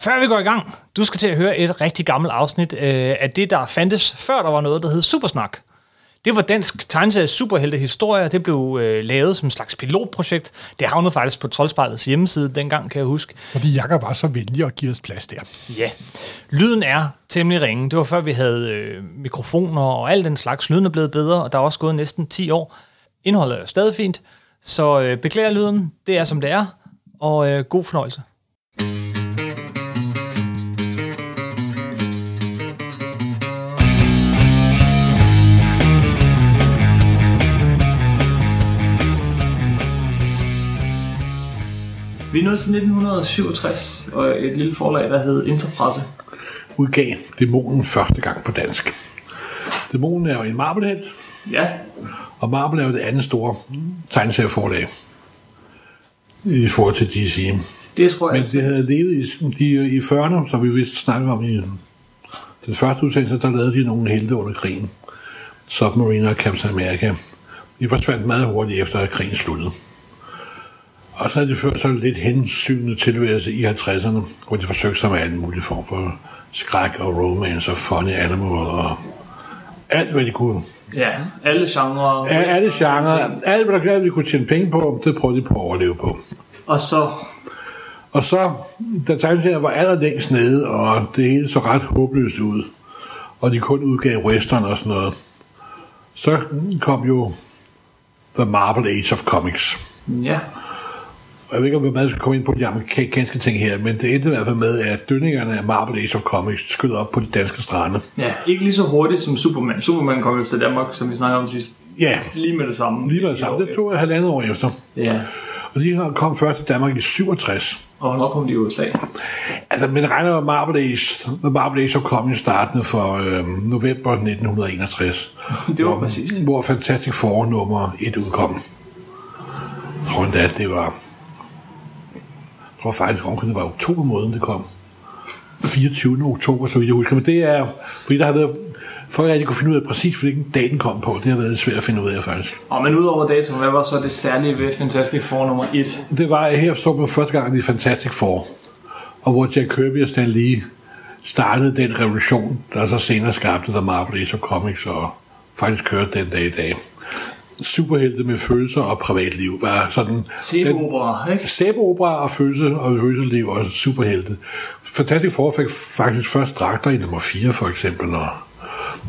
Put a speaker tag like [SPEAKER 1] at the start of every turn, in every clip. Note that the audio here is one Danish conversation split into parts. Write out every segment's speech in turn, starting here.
[SPEAKER 1] Før vi går i gang, du skal til at høre et rigtig gammelt afsnit øh, af det, der fandtes før der var noget, der hed Supersnak. Det var dansk tegneserie superheltehistorie, det blev øh, lavet som en slags pilotprojekt. Det havnede faktisk på Troldspejlets hjemmeside dengang, kan jeg huske.
[SPEAKER 2] Fordi Jakob var så venlig at give os plads der.
[SPEAKER 1] Ja. Lyden er temmelig ringe. Det var før vi havde øh, mikrofoner og alt den slags. Lyden er blevet bedre, og der er også gået næsten 10 år. Indholdet er stadig fint, så øh, beklager lyden. Det er som det er, og øh, god fornøjelse. Vi er nået til 1967, og et lille forlag, der hed Interpresse.
[SPEAKER 2] Udgav Dæmonen første gang på dansk. Dæmonen er jo en Marvel-helt,
[SPEAKER 1] Ja,
[SPEAKER 2] og Marvel er jo det andet store tegneserieforlag i forhold til DC.
[SPEAKER 1] det tror jeg.
[SPEAKER 2] Men det havde levet i, de, i 40'erne, som vi vist snakke om i den første udsendelse, der lavede de nogle helte under krigen. Submarine og Captain America. De forsvandt meget hurtigt efter, at krigen sluttede. Og så havde de ført sådan lidt hensynende tilværelse i 50'erne, hvor de forsøgte sig med alle mulige form for skræk og romance og funny animal og alt, hvad de kunne.
[SPEAKER 1] Ja, alle genrer.
[SPEAKER 2] Ja, alle genrer, alt, hvad der gjorde, de kunne tjene penge på, det prøvede de på at overleve på.
[SPEAKER 1] Og så,
[SPEAKER 2] Og så, da tegneserien var allerlængst nede, og det hele så ret håbløst ud, og de kun udgav western og sådan noget, så kom jo The Marble Age of Comics.
[SPEAKER 1] ja,
[SPEAKER 2] jeg ved ikke, om vi meget skal komme ind på de amerikanske ting her, men det endte i hvert fald med, at dønningerne af Marble Age of Comics skød op på de danske strande.
[SPEAKER 1] ja, ikke lige så hurtigt som Superman. Superman kom jo til Danmark, som vi snakkede om sidst.
[SPEAKER 2] Ja,
[SPEAKER 1] Lige med det samme.
[SPEAKER 2] lige med det samme. Det tog jeg halvandet år efter.
[SPEAKER 1] Ja,
[SPEAKER 2] Og de kom først til Danmark i 67.
[SPEAKER 1] og hvornår kom de i USA?
[SPEAKER 2] Altså, man regner med Marble Age, Marble Age of Comics startende for øh, november 1961.
[SPEAKER 1] Det var
[SPEAKER 2] hvor,
[SPEAKER 1] præcis.
[SPEAKER 2] Hvor Fantastic Four nummer 1 udkom. Jeg tror endda, at det var... Jeg tror faktisk, at det var oktober måneden, det kom. 24. oktober, så vidt jeg husker. Men det er, fordi der har været... At jeg kunne finde ud af præcis, hvilken dag den kom på, det har været svært at finde ud af faktisk.
[SPEAKER 1] Og men udover datoen, hvad var så det særlige ved Fantastic Four nummer 1?
[SPEAKER 2] Det var her stod man første gang i Fantastic Four, og hvor Jack Kirby og Stan Lee startede den revolution, der så senere skabte The Marvel Age of Comics, og faktisk kørte den dag i dag. Superhelte med følelser og privatliv var sådan...
[SPEAKER 1] Sæbeopera, ikke?
[SPEAKER 2] Sæbeopera og følelse og følelsesliv og superhelte. Fantastic Four fik faktisk først dragter i nummer 4 for eksempel, og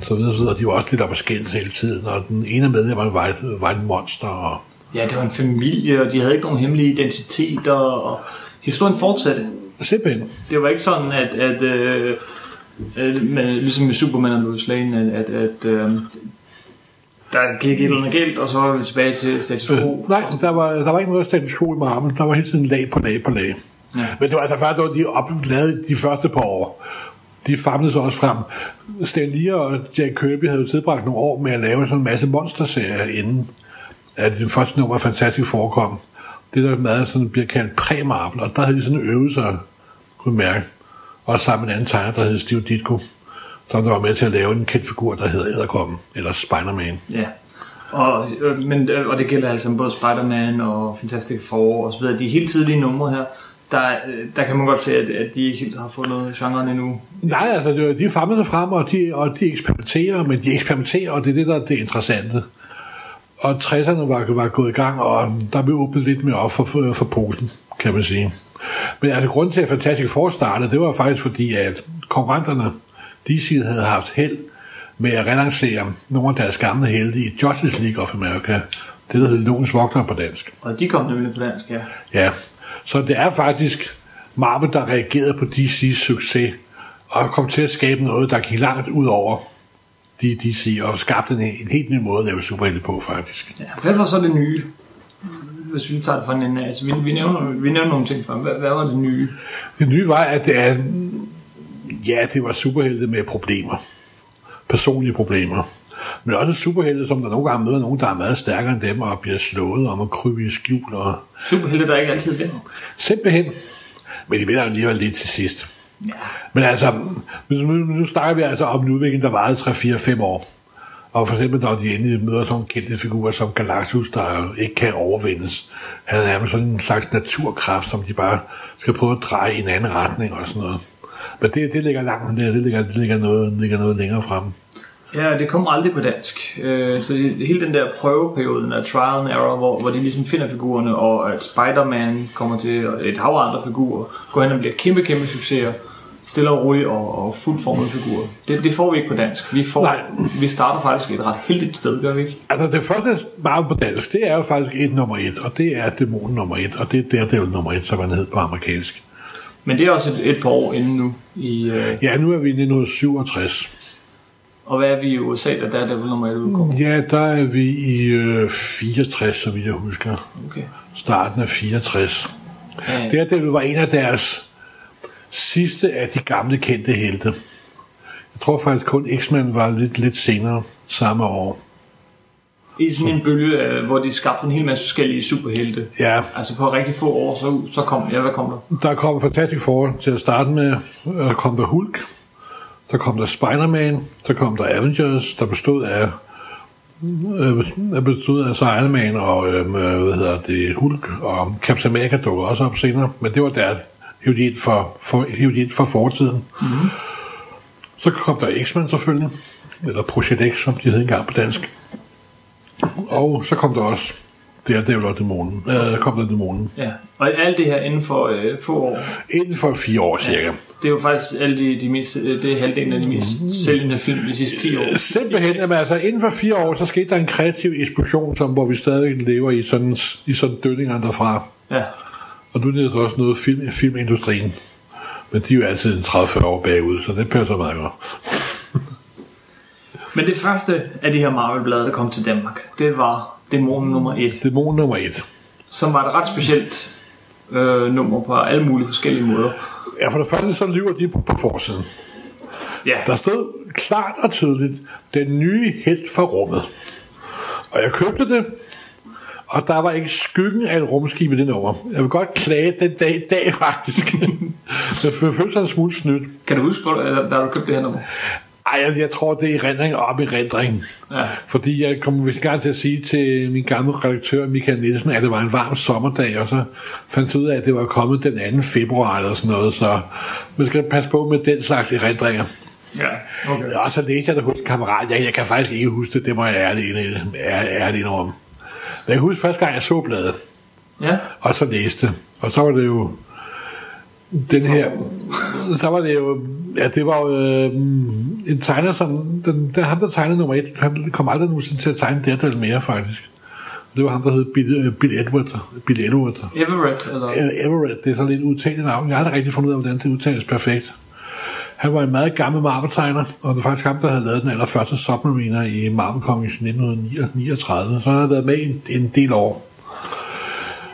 [SPEAKER 2] så videre, så videre. De var også lidt op at skændes hele tiden, og den ene af medlemmerne var et, var et monster, og
[SPEAKER 1] Ja, det var en familie, og de havde ikke nogen hemmelige identiteter, og historien fortsatte.
[SPEAKER 2] simpelthen
[SPEAKER 1] Det var ikke sådan, at, at øh, øh, med, ligesom med Superman og Lois Lane, at, at, at øh, der gik et eller andet galt, og så var vi tilbage til status quo.
[SPEAKER 2] Øh, nej, der var, der var ikke noget status quo i Marvel. Der var hele tiden lag på lag på lag.
[SPEAKER 1] Ja.
[SPEAKER 2] Men det var altså faktisk noget, de oplavede de første par år. De famlede sig også frem. Stan Lee og Jack Kirby havde jo tilbragt nogle år med at lave sådan en masse monsterserier inden at det første nummer fantastisk forekom. Det der meget sådan bliver kaldt præ-Marvel, og der havde de sådan øvet sig, kunne mærke. Også sammen med en anden tegner, der hed Steve Ditko, som der var med til at lave en kendt figur, der hedder Edderkoppen, eller Spider-Man.
[SPEAKER 1] Ja. Og, øh, men, øh, og det gælder altså både Spider-Man og Fantastic Four og så videre. De helt tidlige numre her, der, øh, der kan man godt se, at, at de ikke helt har fundet genren endnu.
[SPEAKER 2] Nej, altså, de famler sig frem, og de, og de eksperimenterer, men de eksperimenterer, og det er det, der er det interessante. Og 60'erne var, var gået i gang, og der blev åbnet lidt mere op for, for, for posen, kan man sige. Men altså, grunden til, at Fantastic Four startede, det var faktisk fordi, at konkurrenterne, DC havde haft held med at relancere nogle af deres gamle helte i Justice League of America, det der hed Lovens Vogtere på dansk.
[SPEAKER 1] Og de kom nemlig på dansk, ja.
[SPEAKER 2] Ja, så det er faktisk Marvel, der reagerede på DC's succes, og kom til at skabe noget, der gik langt ud over de DC, og skabte en, en helt ny måde at lave superhelte på, faktisk.
[SPEAKER 1] ja. Hvad var så det nye? Hvis vi tager det fra en. Altså, vi, vi, nævner, vi nævner nogle ting for hvad, hvad var det nye?
[SPEAKER 2] Det nye var, at det er, ja, det var superhelte med problemer. Personlige problemer. Men også superhelte, som der nogle gange møder nogen, der er meget stærkere end dem, og bliver slået om at krybe i skjul. Og
[SPEAKER 1] Superhelte, der ikke altid vinder.
[SPEAKER 2] simpelthen. Men de vinder alligevel lidt til sidst.
[SPEAKER 1] Ja.
[SPEAKER 2] Men altså, nu, nu snakker vi altså om en udvikling, der varede 3-4-5 år. Og for eksempel, når de endelig møder sådan kendte figurer som Galactus, der ikke kan overvindes. Han er nærmest sådan en slags naturkraft, som de bare skal prøve at dreje i en anden retning og sådan noget. Men det, det ligger langt der, det ligger, det ligger, noget, det ligger noget længere frem.
[SPEAKER 1] Ja, det kommer aldrig på dansk. Øh, så hele den der prøveperiode, der trial and error, hvor, hvor de ligesom finder figurerne, og at Spider-Man kommer til, og et hav andre figurer, går hen og bliver kæmpe, kæmpe succeser, stille og roligt og, og fuldt formet figurer. Det, det får vi ikke på dansk. Vi, får,
[SPEAKER 2] Nej.
[SPEAKER 1] vi starter faktisk et ret heldigt sted, gør vi ikke?
[SPEAKER 2] Altså det første meget på dansk, det er jo faktisk et nummer et, og det er dæmonen nummer et, og det er Daredevil nummer et, som han hed på amerikansk.
[SPEAKER 1] Men det er også et, et par år inden nu. I, øh,
[SPEAKER 2] Ja, nu er vi i 1967.
[SPEAKER 1] og hvad er vi i USA, da Daredevil nummer 1 udkommer?
[SPEAKER 2] Ja, der er vi i øh, 64, så vidt jeg husker.
[SPEAKER 1] Okay.
[SPEAKER 2] Starten af 64.
[SPEAKER 1] Ja,
[SPEAKER 2] Daredevil var en af deres sidste af de gamle kendte helte. Jeg tror faktisk kun X-Men var lidt, lidt senere samme år.
[SPEAKER 1] I sådan en bølge, øh, hvor de skabte en hel masse forskellige superhelte.
[SPEAKER 2] Ja,
[SPEAKER 1] Altså på rigtig få år, så, så kom, ja, hvad kom der?
[SPEAKER 2] der kom Fantastic Four til at starte med. Der kom der Hulk. Der kom der Spider-Man. Der kom der Avengers, der bestod af øh, der bestod af så Iron Man og øh, hvad hedder det, Hulk og Captain America dukkede også op senere, men det var der ind for, for, ind for fortiden. Mm-hmm. Så kom der X-Men selvfølgelig, eller Project X, som de hed engang på dansk. Og så kom der også Daredevil og dæmonen. Øh, kom der dæmonen.
[SPEAKER 1] Ja. Og alt det her inden for øh, få år,
[SPEAKER 2] Inden for fire år cirka.
[SPEAKER 1] det er jo faktisk alle de, de mest, øh, det er halvdelen af de mest sælgende film de sidste 10 år.
[SPEAKER 2] Simpelthen, jamen, altså inden for fire år, så skete der en kreativ eksplosion, som, hvor vi stadig lever i sådan, i sådan dønningerne derfra.
[SPEAKER 1] Ja.
[SPEAKER 2] Og nu er det også noget film, filmindustrien. Men de er jo altid en 30-40 år bagud, så det passer meget godt.
[SPEAKER 1] Men det første af de her Marvel-blade, der kom til Danmark, det var Dæmonen nummer 1,
[SPEAKER 2] Dæmon nummer et.
[SPEAKER 1] som var et ret specielt øh, nummer på alle mulige forskellige måder.
[SPEAKER 2] Ja, for det første så lyver de på, på forsiden.
[SPEAKER 1] Ja,
[SPEAKER 2] Der stod klart og tydeligt, den nye helt fra rummet. Og jeg købte det, og der var ikke skyggen af et rumskib i det nummer. Jeg vil godt klage den dag i dag, faktisk. jeg følte sig en smule snydt.
[SPEAKER 1] kan du huske, øh, da du købte det her nummer?
[SPEAKER 2] Ej, jeg, jeg tror, det er erindring op i rendring.
[SPEAKER 1] Ja.
[SPEAKER 2] Fordi jeg kom vist gerne til at sige til min gamle redaktør, Michael Nielsen, at det var en varm sommerdag, og så fandt jeg ud af, at det var kommet den 2. februar eller sådan noget, så man skal passe på med den slags erindringer.
[SPEAKER 1] Ja, okay.
[SPEAKER 2] Og så læste jeg det hos en kammerat. Jeg, jeg kan faktisk ikke huske det, det må jeg ærligt, ærligt, ærligt indrømme. Men jeg kan huske første gang, jeg så bladet,
[SPEAKER 1] Ja,
[SPEAKER 2] og så læste. Og så var det jo den her, så var det jo, ja, det var jo øh, en tegner, som, den, den, ham der tegnede nummer et, han kom aldrig nogensinde til at tegne Daredevil mere, faktisk. Det var ham, der hed Bill, øh, Bill Edward. Bill Edward.
[SPEAKER 1] Everett, eller...
[SPEAKER 2] Everett, det er sådan lidt udtalt navn. Jeg har aldrig rigtig fundet ud af, hvordan det udtales perfekt. Han var en meget gammel Marvel-tegner, og det var faktisk ham, der havde lavet den allerførste Submariner i Marvel Comics i 1939. Så han havde været med en, en del år.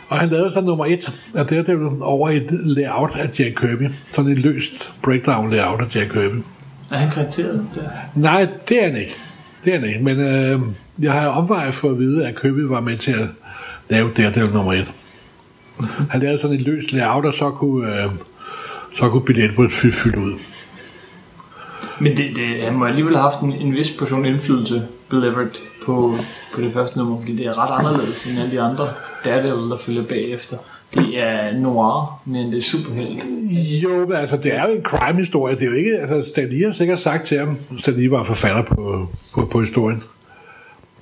[SPEAKER 2] Og han lavede så nummer et af Daredevil over et layout af Jack Kirby. Sådan et løst breakdown layout af Jack Kirby.
[SPEAKER 1] Er han krediteret? Det
[SPEAKER 2] Nej, det er han ikke. Det er han ikke. Men øh, jeg har omvejet for at vide, at Kirby var med til at lave Daredevil nummer et. Han lavede sådan et løst layout, og så kunne, øh, så kunne billetbredt fylde, fylde ud.
[SPEAKER 1] Men det, det, han må alligevel have haft en, en vis portion indflydelse, Bill Everett, på, på det første nummer, fordi det er ret anderledes end alle de andre Daredevil, der følger bagefter. Det er noir, men det er superhelt.
[SPEAKER 2] Jo, men altså, det er jo en crime-historie. Det er jo ikke... Altså, Stan Lee har sikkert sagt til ham... Stan Lee var forfatter på, på, på historien.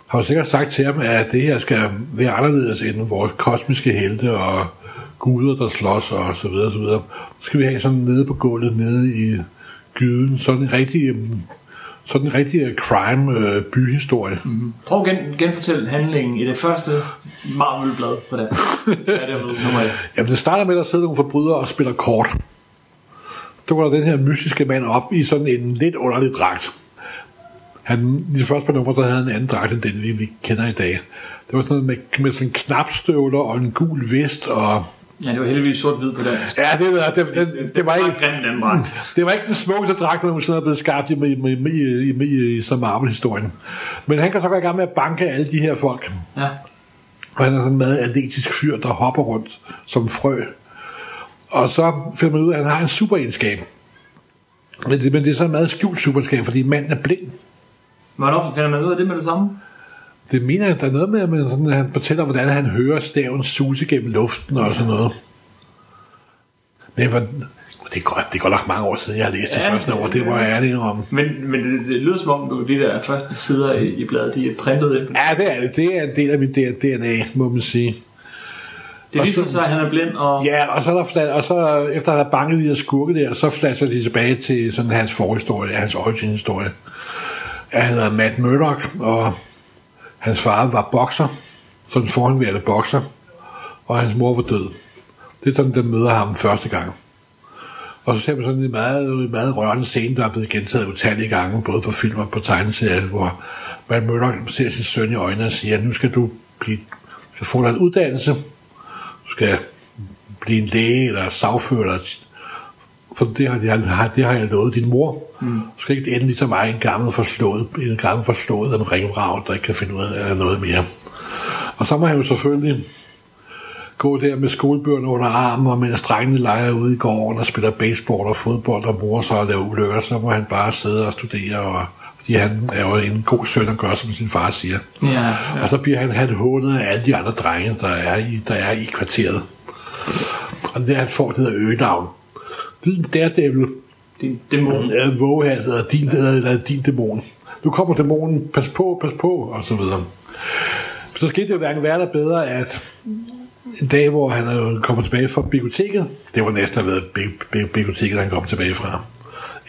[SPEAKER 2] Har jo sikkert sagt til ham, at det her skal være anderledes end vores kosmiske helte og guder, der slås og så videre, så videre. Så skal vi have sådan nede på gulvet, nede i gyden. Sådan en rigtig... Sådan en rigtig øh, crime-byhistorie. Mm.
[SPEAKER 1] Prøv at gen, genfortælle handlingen i det første Marvel-blad på det. Daredevil nummer 1.
[SPEAKER 2] Jamen, det starter med, at der sidder nogle forbrydere og spiller kort. Så der den her mystiske mand op i sådan en lidt underlig dragt. Han, I det første par numre, der havde han en anden dragt, end den vi, vi kender i dag. Det var sådan noget med, med sådan knapstøvler og en gul vest, og
[SPEAKER 1] Ja, det var heldigvis sort-hvid på dansk.
[SPEAKER 2] ja, det, det, det, det, det var ikke,
[SPEAKER 1] Grim, den dragt.
[SPEAKER 2] det var ikke den smukkeste dragt, der nogensinde er blevet skabt i, i, i, i, i, i, i så Marvel-historien. Men han kan så gå i gang med at banke alle de her folk.
[SPEAKER 1] Ja.
[SPEAKER 2] Og han er sådan en meget atletisk fyr, der hopper rundt som frø. Og så finder man ud af, at han har en superegenskab. Men det, men det er så en meget skjult superegenskab, fordi manden er blind.
[SPEAKER 1] Hvornår finder man ud af det med det samme?
[SPEAKER 2] Det mener jeg, der er noget med, at man sådan, at han fortæller, hvordan han hører staven suse gennem luften og sådan noget. Men hvor, det, er godt, det går nok mange år siden, jeg har læst det
[SPEAKER 1] Ja,
[SPEAKER 2] første nummer, det må jeg ærligt om.
[SPEAKER 1] Men, men det, det lyder som om, du, de der første sider i, i bladet, de er printet ind.
[SPEAKER 2] Ja, det er det. Det er en del af mit DNA, må man sige.
[SPEAKER 1] Det viser
[SPEAKER 2] så-
[SPEAKER 1] sig, at han er blind, og
[SPEAKER 2] Ja, og så, er der, og så efter at have banket de her skurke der, så flasher de tilbage til sådan hans forhistorie, hans origin-historie. Ja, Han hedder Matt Murdock, og hans far var bokser, sådan forhenværende bokser, og hans mor var død. Det er sådan, der møder ham første gang. Og så ser man sådan en meget, meget rørende scene, der er blevet gentaget utallige gange, både på film og på tegneserier, hvor Matt Murdock ser sin søn i øjnene og siger, nu skal du blive, skal få dig en uddannelse, du skal blive en læge eller sagfører, eller, for det har, jeg, det har jeg lovet din mor. Mm. Du skal ikke ende ligesom mig, en gammel forslået, en gammel forslået en ringvrag, der ikke kan finde ud af noget mere. Og så må han jo selvfølgelig gå der med skolebøgerne under armen, og mens drengene leger ude i gården og spiller baseball og fodbold og morer sig og laver ulykker, så må han bare sidde og studere, og, fordi han er jo en god søn og gør, som sin far siger.
[SPEAKER 1] ja, ja.
[SPEAKER 2] Og så bliver han, han hånet af alle de andre drenge, der er i, der er i kvarteret. Og det er, han får det der øgenavn. Din Daredevil,
[SPEAKER 1] din dæmon.
[SPEAKER 2] er vågehat, eller din, eller din dæmon. Nu kommer dæmonen, pas på, pas på, og så videre. Så skete det jo hverken værre eller bedre, at en dag, hvor han er kommet tilbage fra biblioteket, det var næsten have været bi- bi- biblioteket, han kom tilbage fra.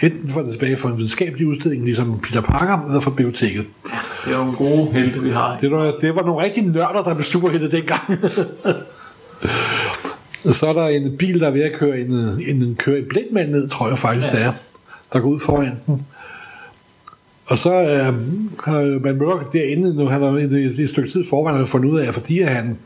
[SPEAKER 2] Enten fra tilbage fra en videnskabelig udstilling, ligesom Peter Parker, eller fra biblioteket.
[SPEAKER 1] Det er en gode helte, vi har.
[SPEAKER 2] Det var, det var nogle rigtige nørder, der blev superhelte dengang. så er der en bil, der er ved at køre en, en, en, køre en blindmand ned, tror jeg faktisk, ja. det er, der går ud foran den. Og så øh, har man mørk derinde, nu han har et, et, et stykke tid forvejen fundet ud af, fordi han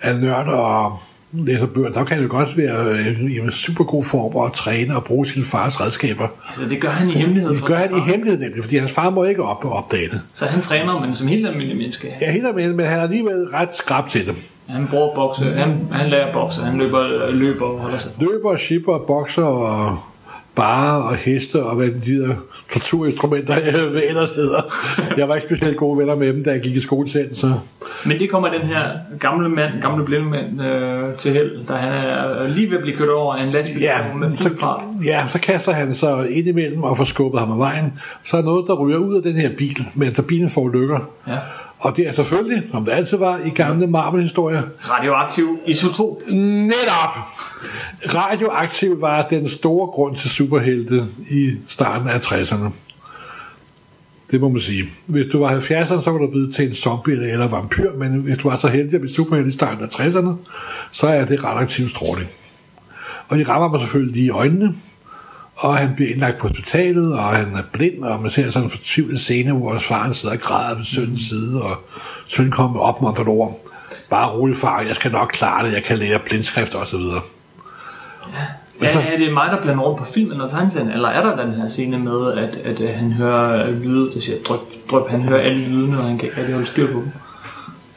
[SPEAKER 2] er nørd og læser bøger, der kan jo godt være øh, i en super god form og træne og bruge sin fars redskaber.
[SPEAKER 1] Altså, det gør han i hemmelighed.
[SPEAKER 2] Det gør han i hemmelighed nemlig, fordi hans far må ikke op opdage det.
[SPEAKER 1] Så han træner, men som helt almindelig menneske.
[SPEAKER 2] Er helt med, men han er alligevel ret skrab til det.
[SPEAKER 1] Han bruger bokse. Han, han lærer bokse. Han løber, løber og holder sig.
[SPEAKER 2] løber, shipper, bokser og bare og heste og hvad de der torturinstrumenter hvad ellers hedder. Jeg var ikke specielt gode venner med dem, da jeg gik i skole selv, så
[SPEAKER 1] Men det kommer den her gamle mand, gamle blinde mand øh, til held, da han er lige ved at blive kørt over af en lastbil
[SPEAKER 2] ja,
[SPEAKER 1] med
[SPEAKER 2] så,
[SPEAKER 1] fart.
[SPEAKER 2] ja, så kaster han sig ind imellem og får skubbet ham af vejen. Så er noget, der ryger ud af den her bil, mens der bilen får lykker.
[SPEAKER 1] Ja.
[SPEAKER 2] Og det er selvfølgelig, som det altid var i gamle Marvel-historier,
[SPEAKER 1] Radioaktiv isotop.
[SPEAKER 2] Netop! Radioaktiv var den store grund til superhelte i starten af 60'erne. Det må man sige. Hvis du var 70'erne, så var du blevet til en zombie eller vampyr, men hvis du var så heldig at blive superhelte i starten af 60'erne, så er det radioaktiv stråling. Og de rammer mig selvfølgelig lige i øjnene, og han bliver indlagt på hospitalet, og han er blind, og man ser sådan en fortvivlet scene, hvor faren sidder og græder ved sønnens side, og sønnen kommer med opmuntret ord. Bare rolig far, jeg skal nok klare det, jeg kan lære blindskrift og så videre.
[SPEAKER 1] Ja,
[SPEAKER 2] så-
[SPEAKER 1] er det mig, der blander rundt på filmen og tegneserien, eller er der den her scene med, at, at, at han hører lyde, der siger dryp, dryp, han hører alle lydene, og han kan ikke holde styr på dem?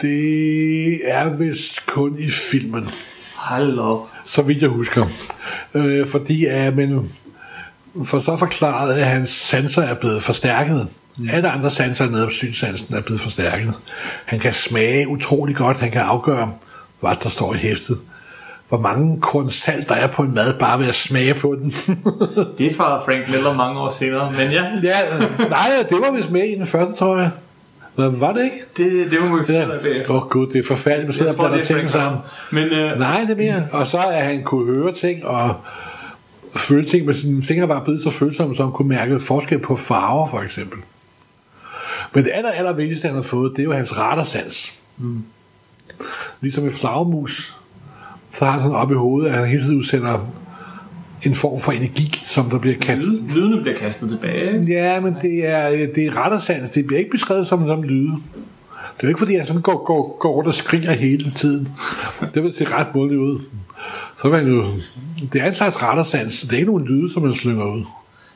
[SPEAKER 2] Det er vist kun i filmen,
[SPEAKER 1] Hold op.
[SPEAKER 2] så vidt jeg husker. Øh, fordi at, men for så forklaret, at hans sanser er blevet forstærket. Mm. Alle andre sanser nede på synssansen er blevet forstærket. Han kan smage utrolig godt, han kan afgøre, hvad der står i hæftet. Hvor mange korn salt der er på en mad, bare ved at smage på den.
[SPEAKER 1] Det er fra Frank Miller mange år senere, men ja,
[SPEAKER 2] ja, nej, det var vist med i den første, tror jeg. Hvad var det ikke?
[SPEAKER 1] det, det må vi finde
[SPEAKER 2] Ja. Åh oh, gud, det er forfærdeligt, man sidder og blander
[SPEAKER 1] er
[SPEAKER 2] ting sammen.
[SPEAKER 1] Men øh,
[SPEAKER 2] Nej, det er mere. Og så er han kunne høre ting og føle ting, men sine fingre var blevet så følsomme, så han kunne mærke forskel på farver, for eksempel. Men det aller, aller vigtigste, han har fået, det er jo hans radarsans. Mm. Ligesom en flagmus, så har han sådan op i hovedet, at han hele tiden udsender en form for energi, som der bliver kastet.
[SPEAKER 1] lyd- lydene bliver kastet tilbage.
[SPEAKER 2] Ja, men det er, det er radarsans. Det bliver ikke beskrevet som, som lyde. Det er jo ikke, fordi han sådan går, går, går rundt og skriger hele tiden. Det vil se ret måligt ud. Så han jo... Det er en slags radarsans. Det er ikke nogen lyde, som man slynger ud.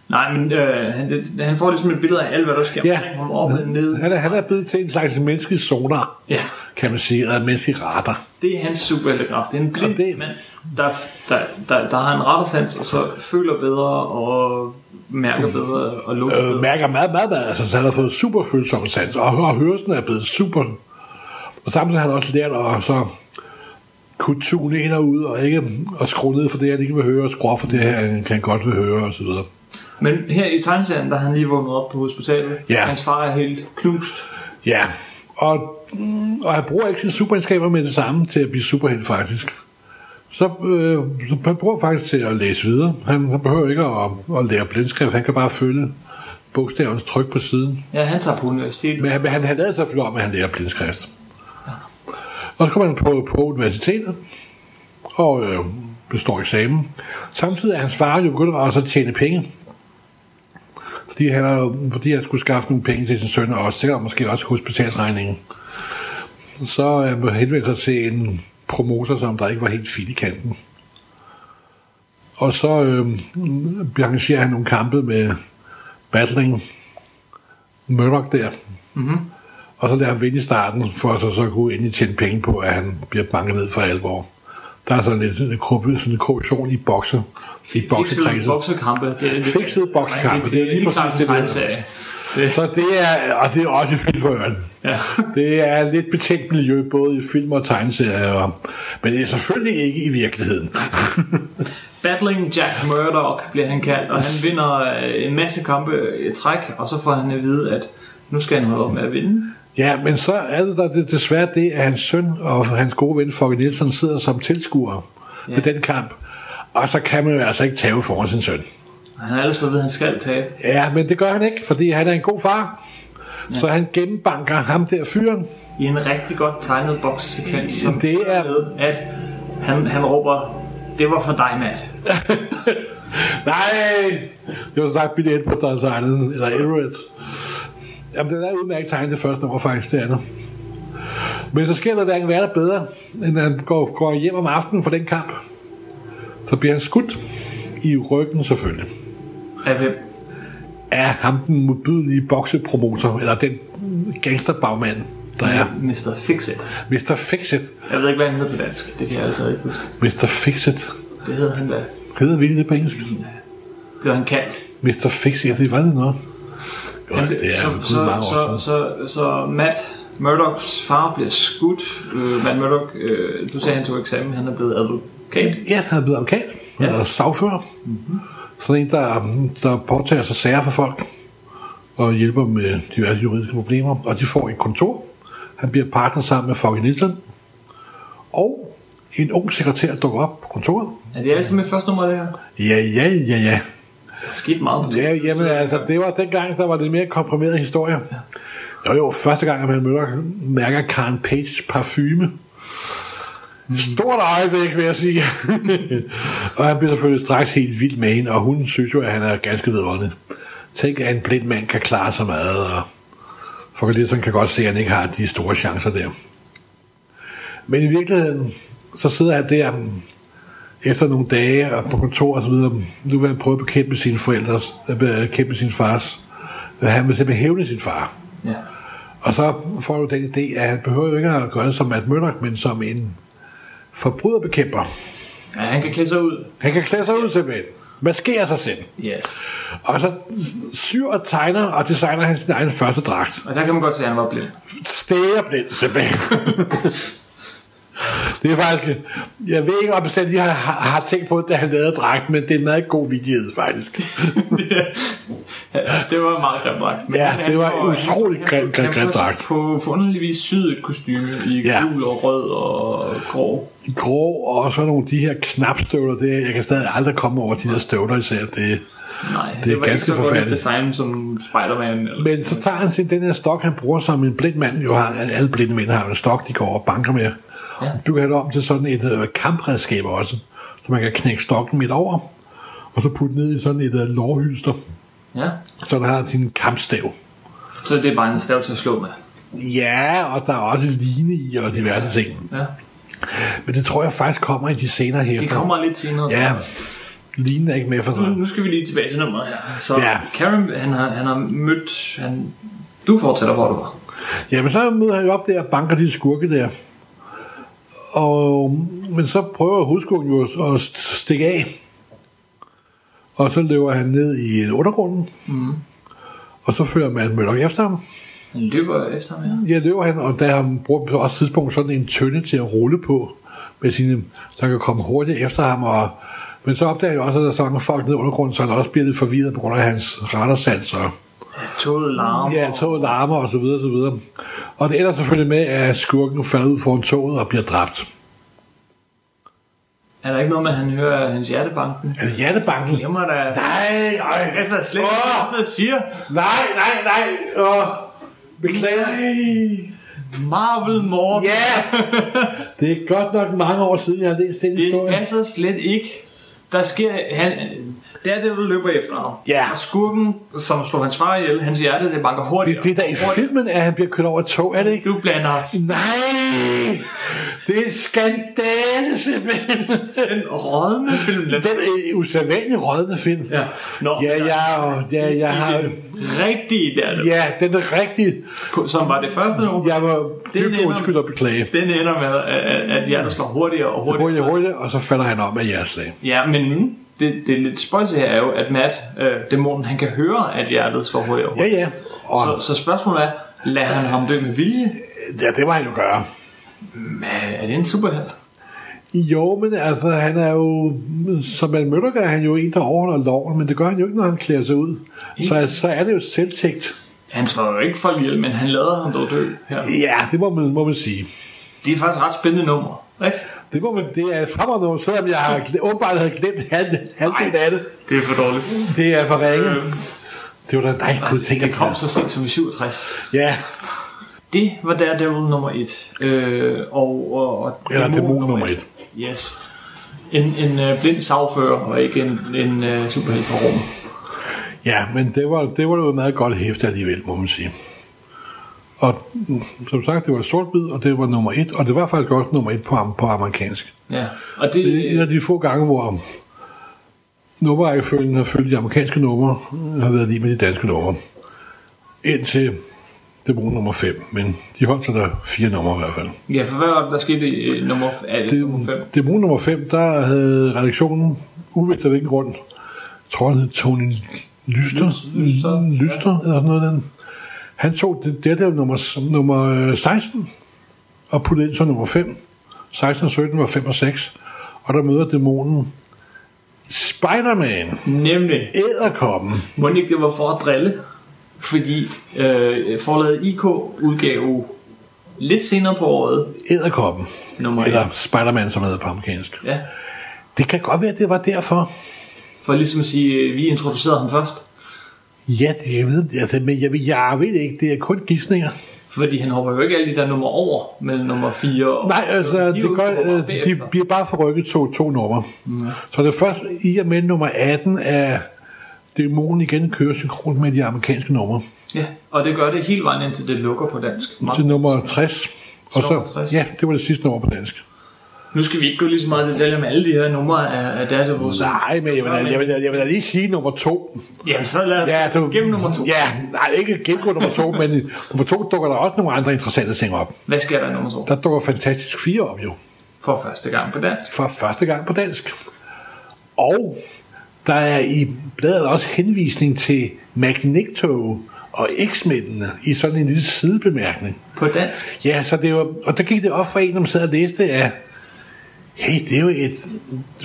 [SPEAKER 1] Nej, men øh, han, han får ligesom et billede af alt, hvad der sker
[SPEAKER 2] Ja.
[SPEAKER 1] omkring ham op og ned.
[SPEAKER 2] Han er, han er blevet til en slags menneskelig sonar,
[SPEAKER 1] Ja,
[SPEAKER 2] kan man sige, er menneskelig radar.
[SPEAKER 1] Det er hans superheltekraft. Det er en blind
[SPEAKER 2] Og det-
[SPEAKER 1] mand, der, der, der, der har en radarsans, og så føler bedre, og mærker bedre, og lugter
[SPEAKER 2] Øh,
[SPEAKER 1] bedre.
[SPEAKER 2] mærker meget, meget, meget. Altså, så han har fået super følsom sans, og, og hørelsen er blevet super. Og samtidig har han også lært at så kunne tune ind og ud, og ikke at skrue ned for det, han ikke vil høre, og skrue for det her, han kan godt vil høre, og så videre.
[SPEAKER 1] Men her i tegneserien, der er han lige vågnet op på hospitalet.
[SPEAKER 2] Ja.
[SPEAKER 1] Hans far er helt knust.
[SPEAKER 2] Ja, og, mm, og han bruger ikke sine superegenskaber med det samme til at blive superhelt, faktisk. Så, øh, så han bruger faktisk til at læse videre. Han, han behøver ikke at, at lære blindskrift, han kan bare følge bogstavernes tryk på siden.
[SPEAKER 1] Ja, han tager på universitetet.
[SPEAKER 2] Men han, han, han lader sig følge om, at han lærer blindskrift. Og så kommer han på, på universitetet, og øh, består eksamen. Samtidig er hans far jo begyndt også at tjene penge. Fordi han, er, fordi han skulle skaffe nogle penge til sin søn, og også, sikkert måske også hospitalsregningen. Så øh, henvendte sig til en promotor, som der ikke var helt fin i kanten. Og så øh, arrangerer han nogle kampe med Battling Murdoch der. Mm-hmm. Og så lader han vinde i starten, for at så, så kunne endelig tjene penge på, at han bliver banket ned for alvor. Der er sådan lidt en korruption i bokse, i boksekredse.
[SPEAKER 1] Boksekampe. Det er,
[SPEAKER 2] Fikset boksekampe, det er lige præcis det, det
[SPEAKER 1] det.
[SPEAKER 2] Så det er, og det er også fedt for øren.
[SPEAKER 1] Ja.
[SPEAKER 2] Det er lidt betænkt miljø, både i film og tegneserier, og- men det er selvfølgelig ikke i virkeligheden.
[SPEAKER 1] Battling Jack Murdoch bliver han kaldt, og han vinder øh, en masse kampe i træk, og så får han at vide, at nu skal han holde op med at vinde.
[SPEAKER 2] Ja, men så er det der det, desværre det, at hans søn og hans gode ven Fogge Nielsen sidder som tilskuere ja. ved den kamp. Og så kan man jo altså ikke tage foran sin søn.
[SPEAKER 1] Han har ellers fået at han skal tabe.
[SPEAKER 2] Ja, men det gør han ikke, fordi han er en god far. Ja. Så han gennembanker ham der fyren.
[SPEAKER 1] I en rigtig godt tegnet boksesekvens, som
[SPEAKER 2] Det er-
[SPEAKER 1] med, at han, han råber, det var for dig, Matt.
[SPEAKER 2] Nej, det var sagt Billy Edward, der tegnet, eller Everett. Jamen, det er udmærket tegnet det første nummer, faktisk, det andet. Men så sker der hverken være bedre, end at han går, går hjem om aftenen for den kamp. Så bliver han skudt i ryggen selvfølgelig.
[SPEAKER 1] Af hvem?
[SPEAKER 2] Af ham den modbydelige boksepromotor, eller den gangsterbagmand, der er.
[SPEAKER 1] Mr. Fixit.
[SPEAKER 2] Mr. Fixit.
[SPEAKER 1] Jeg ved ikke, hvad han hedder på dansk. Det kan jeg altså ikke huske.
[SPEAKER 2] Mr. Fixit.
[SPEAKER 1] Det hedder han da.
[SPEAKER 2] Hedder virkelig det på engelsk?
[SPEAKER 1] Blev han kaldt.
[SPEAKER 2] Mr. Fixit, det var det noget. Jo, det er
[SPEAKER 1] så, så, så, så, så Matt Murdochs far bliver skudt. Øh, Matt Murdoch, øh, du sagde, han tog eksamen. Han er blevet advokat.
[SPEAKER 2] Ja, han er blevet advokat. Han
[SPEAKER 1] Ja.
[SPEAKER 2] er sagfører. Mm-hmm. Sådan en, der, der påtager sig sager for folk og hjælper dem med diverse juridiske problemer. Og de får et kontor. Han bliver partner sammen med Foggy Nielsen. Og en ung sekretær dukker op på kontoret.
[SPEAKER 1] Er det altså med første nummer, det her?
[SPEAKER 2] Ja, ja, ja, ja.
[SPEAKER 1] Der er sket meget på
[SPEAKER 2] Ja, jamen altså, det var dengang, der var det mere komprimeret historie. Jo, jo, første gang, at man møder, mærker Karen Page parfume. Stort øjeblik, vil jeg sige. og han bliver selvfølgelig straks helt vild med hende, og hun synes jo, at han er ganske vidunderlig. Tænk, at en blind mand kan klare sig meget, og for det sådan kan godt se, at han ikke har de store chancer der. Men i virkeligheden, så sidder han der efter nogle dage og på kontor og så videre, nu vil han prøve at bekæmpe sine forældres, at bekæmpe sin fars. Han vil simpelthen hævne sin far.
[SPEAKER 1] Ja.
[SPEAKER 2] Og så får du den idé, at han behøver jo ikke at gøre det som Matt Murdock, men som en forbryderbekæmper.
[SPEAKER 1] ja, han kan klæde sig ud.
[SPEAKER 2] Han kan klæde sig ud simpelthen. Maskere sig selv.
[SPEAKER 1] Yes.
[SPEAKER 2] Og så syr og tegner og designer han sin egen første dragt.
[SPEAKER 1] Og der kan man godt se, at han var blind.
[SPEAKER 2] Stægerblind simpelthen. Det er faktisk... Jeg ved ikke, om jeg lige har, har tænkt på, da han lavede dragt, men det er en meget god vidighed, faktisk.
[SPEAKER 1] Det var meget grim dragt.
[SPEAKER 2] Ja, det var en utrolig grim- grim- grim dragt.
[SPEAKER 1] På forunderligvis syet et kostyme i
[SPEAKER 2] Ja.
[SPEAKER 1] gul og rød og grå.
[SPEAKER 2] Grå, og så nogle af de her knapstøvler, det, jeg kan stadig aldrig komme over de der støvler især. Det,
[SPEAKER 1] Nej,
[SPEAKER 2] Det er
[SPEAKER 1] var
[SPEAKER 2] ganske
[SPEAKER 1] ikke så godt design som Spider-Man.
[SPEAKER 2] Men så tager han sin, den her stok, han bruger som en blind mand, jo har, alle blinde mænd har en stok, de går over og banker med.
[SPEAKER 1] Ja.
[SPEAKER 2] Ja. Bygger han om til sådan et øh, kampredskab også, så man kan knække stokken midt over, og så putte ned i sådan et øh, lårhylster,
[SPEAKER 1] ja.
[SPEAKER 2] så den har sin kampstav.
[SPEAKER 1] Så det er bare en stav til at slå med.
[SPEAKER 2] Ja, og der er også line i og diverse ting.
[SPEAKER 1] Ja.
[SPEAKER 2] Men det tror jeg faktisk kommer i de senere hæfter.
[SPEAKER 1] Det kommer lidt senere.
[SPEAKER 2] Ja, linen er ikke med for
[SPEAKER 1] Nu, nu skal vi lige tilbage til nummeret her. Så
[SPEAKER 2] Ja.
[SPEAKER 1] Karen, han har, han har mødt... Han, du fortæller, hvor du var.
[SPEAKER 2] Jamen, så møder han jo op der og banker de skurke der. Og, men så prøver hovedskurken jo at- at stikke af. Og så løber han ned i en undergrunden. Mm. Og så fører man Møller efter ham.
[SPEAKER 1] Han løber efter ham, ja.
[SPEAKER 2] Ja, løber han, og der han bruger på også tidspunkt sådan en tønde til at rulle på, med sine, så han kan komme hurtigt efter ham. Og, men så opdager jeg også, at der er så mange folk nede i undergrunden, så han også bliver lidt forvirret på grund af hans radarsans og
[SPEAKER 1] Toget larm.
[SPEAKER 2] Ja, toget larmer og så videre og så videre. Og det ender selvfølgelig med, at skurken falder ud foran toget og bliver dræbt.
[SPEAKER 1] Er der ikke noget med, at han hører hans hjertebanken?
[SPEAKER 2] Er det hjertebanken?
[SPEAKER 1] Glemmer der...
[SPEAKER 2] Nej, ej.
[SPEAKER 1] Altså, slet ikke,
[SPEAKER 2] Åh!
[SPEAKER 1] hvad jeg siger.
[SPEAKER 2] Nej, nej, nej. Åh, beklager.
[SPEAKER 1] Marvel Morph.
[SPEAKER 2] Ja, det er godt nok mange år siden, jeg har læst den
[SPEAKER 1] Det
[SPEAKER 2] historie.
[SPEAKER 1] passer slet ikke. Der sker... Han, Daredevil løber efter ham.
[SPEAKER 2] Ja.
[SPEAKER 1] Og skurken, som slår hans far ihjel, hans hjerte, det banker hurtigt.
[SPEAKER 2] Det, det er da i filmen, at han bliver kørt over et tog, er det ikke?
[SPEAKER 1] Du blander
[SPEAKER 2] Nej, det er skandale simpelthen.
[SPEAKER 1] den rådne film.
[SPEAKER 2] Den er usædvanlig rådende film.
[SPEAKER 1] Ja. Nå,
[SPEAKER 2] Ja, ja, og, ja, jeg har...
[SPEAKER 1] Rigtige Daredevil,
[SPEAKER 2] Ja, den er rigtig...
[SPEAKER 1] som var det første nummer,
[SPEAKER 2] Jeg var dybt undskyld og beklage.
[SPEAKER 1] den ender med, at, at hjertet slår hurtigere og hurtigere.
[SPEAKER 2] Hurtigt, hurtigt, og så falder han om af hjerteslag.
[SPEAKER 1] Ja, men det, det er lidt spøjse her er jo, at Matt, øh, dæmonen, han kan høre, at hjertet slår og
[SPEAKER 2] Ja, ja. Og,
[SPEAKER 1] Så, så spørgsmålet er, lader han ham dø med vilje?
[SPEAKER 2] ja, det var han jo gøre.
[SPEAKER 1] Men er det en superheld?
[SPEAKER 2] Jo, men altså, han er jo, som man møder, er han jo en, der overholder loven, men det gør han jo ikke, når han klæder sig ud. Så, så er det jo selvtægt.
[SPEAKER 1] Han slår jo ikke folk ihjel, men han lader ham dog dø. Ja.
[SPEAKER 2] Ja, det må man, må man sige.
[SPEAKER 1] Det er faktisk et ret spændende nummer. Ikke?
[SPEAKER 2] Det, må man, det er nummer, selvom jeg har åbenbart havde glemt halv- halvdelen af det.
[SPEAKER 1] Det er for dårligt.
[SPEAKER 2] Det er for ringe.
[SPEAKER 1] Øh,
[SPEAKER 2] Det var da dig, kunne tænke
[SPEAKER 1] det kom så sent som i 67.
[SPEAKER 2] Ja,
[SPEAKER 1] Det var Daredevil nummer et. Øh, og, og, og
[SPEAKER 2] Eller dæmon nummer et.
[SPEAKER 1] Yes. En, en øh, blind sagfører, og ikke en, en øh, superheld på rum.
[SPEAKER 2] ja men det var, det var jo meget godt hæfte alligevel, må man sige. Og som sagt, det var sort-hvid, og det var nummer et, og det var faktisk også nummer et på, på amerikansk.
[SPEAKER 1] Ja. Og det,
[SPEAKER 2] Det er en af de få gange, hvor nummerrækkefølgen har følt de amerikanske numre, har været lige med de danske numre. Indtil det bruger nummer 5, men de holdt sig der fire numre i hvert fald.
[SPEAKER 1] Ja, for hvad var det, der skete i øh, nummer, er det, nummer 5?
[SPEAKER 2] Det, det nummer 5, der havde redaktionen, uvægt af hvilken grund, jeg tror hed Tony Lyster,
[SPEAKER 1] Lyster,
[SPEAKER 2] Lyster eller sådan noget den. Han tog det, der nummer, nummer øh, 16 og puttede ind som nummer 5. 16 og 17 var 5 og 6. Og der møder dæmonen Spider-Man,
[SPEAKER 1] Nemlig,
[SPEAKER 2] æderkoppen.
[SPEAKER 1] må ikke det var for at drille? Fordi øh, forladet IK udgav lidt senere på året
[SPEAKER 2] Æderkoppen.
[SPEAKER 1] nummer
[SPEAKER 2] Eller
[SPEAKER 1] 1.
[SPEAKER 2] Spider-Man, som hedder på amerikansk.
[SPEAKER 1] Ja,
[SPEAKER 2] Det kan godt være, at det var derfor.
[SPEAKER 1] for ligesom at sige, øh, vi introducerede ham først.
[SPEAKER 2] Ja, det, jeg ved, altså, men jeg, jeg ved det ikke. Det er kun gidsninger.
[SPEAKER 1] Fordi han hopper jo ikke alle de der nummer over mellem nummer 4 og...
[SPEAKER 2] Nej, altså,
[SPEAKER 1] de
[SPEAKER 2] det gør, øh, de bliver bare forrykket to, to numre. Mm. Så det første, i og med nummer 18, er dæmonen igen kører synkron med de amerikanske numre.
[SPEAKER 1] Ja, og det gør det hele vejen indtil det lukker på dansk.
[SPEAKER 2] Til nummer 60. Og så,
[SPEAKER 1] 60.
[SPEAKER 2] ja, det var det sidste nummer på dansk.
[SPEAKER 1] Nu skal vi ikke gå lige så meget i detaljer med alle de her numre af, af Daredevil.
[SPEAKER 2] Nej, men jeg vil, da- jeg vil, jeg vil da lige sige nummer 2.
[SPEAKER 1] Jamen, så lad os
[SPEAKER 2] Ja, du,
[SPEAKER 1] gennem nummer 2.
[SPEAKER 2] Ja, nej, ikke gennemgå nummer 2, men nummer 2 dukker der også nogle andre interessante ting op.
[SPEAKER 1] Hvad sker der i nummer 2?
[SPEAKER 2] Der dukker Fantastisk 4 op jo.
[SPEAKER 1] For første gang på dansk.
[SPEAKER 2] for første gang på dansk. Og der er i bladet også henvisning til Magneto og X-mændene i sådan en lille sidebemærkning.
[SPEAKER 1] På dansk.
[SPEAKER 2] Ja, så det var, og der gik det op for en, når man sad og læste, at hey, det er jo et,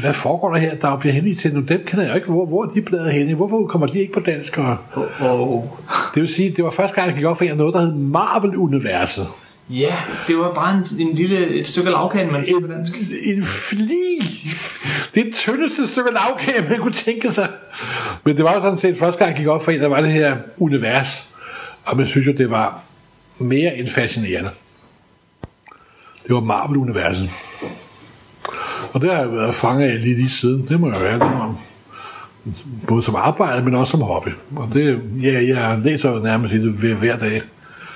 [SPEAKER 2] hvad foregår der her, der bliver henvist til, nu dem kender jeg ikke, hvor, hvor er de bladet henne, hvorfor kommer de ikke på dansk? Og
[SPEAKER 1] Og, og,
[SPEAKER 2] det vil sige, det var første gang, jeg gik op for en, noget, der hed Marvel-universet.
[SPEAKER 1] ja, det var bare en, en lille, et stykke lavkage, man fik på dansk.
[SPEAKER 2] En fli. Det tyndeste stykke lavkage, man kunne tænke sig. Men det var jo sådan set første gang, jeg gik op for en, der var det her univers. Og man synes jo, det var mere end fascinerende. Det var Marvel-universet. Og det har jeg været fanget af lige, lige siden. Det må jeg være. Må, både som arbejde, men også som hobby. Og det, ja, jeg læser jo nærmest det hver, hver dag.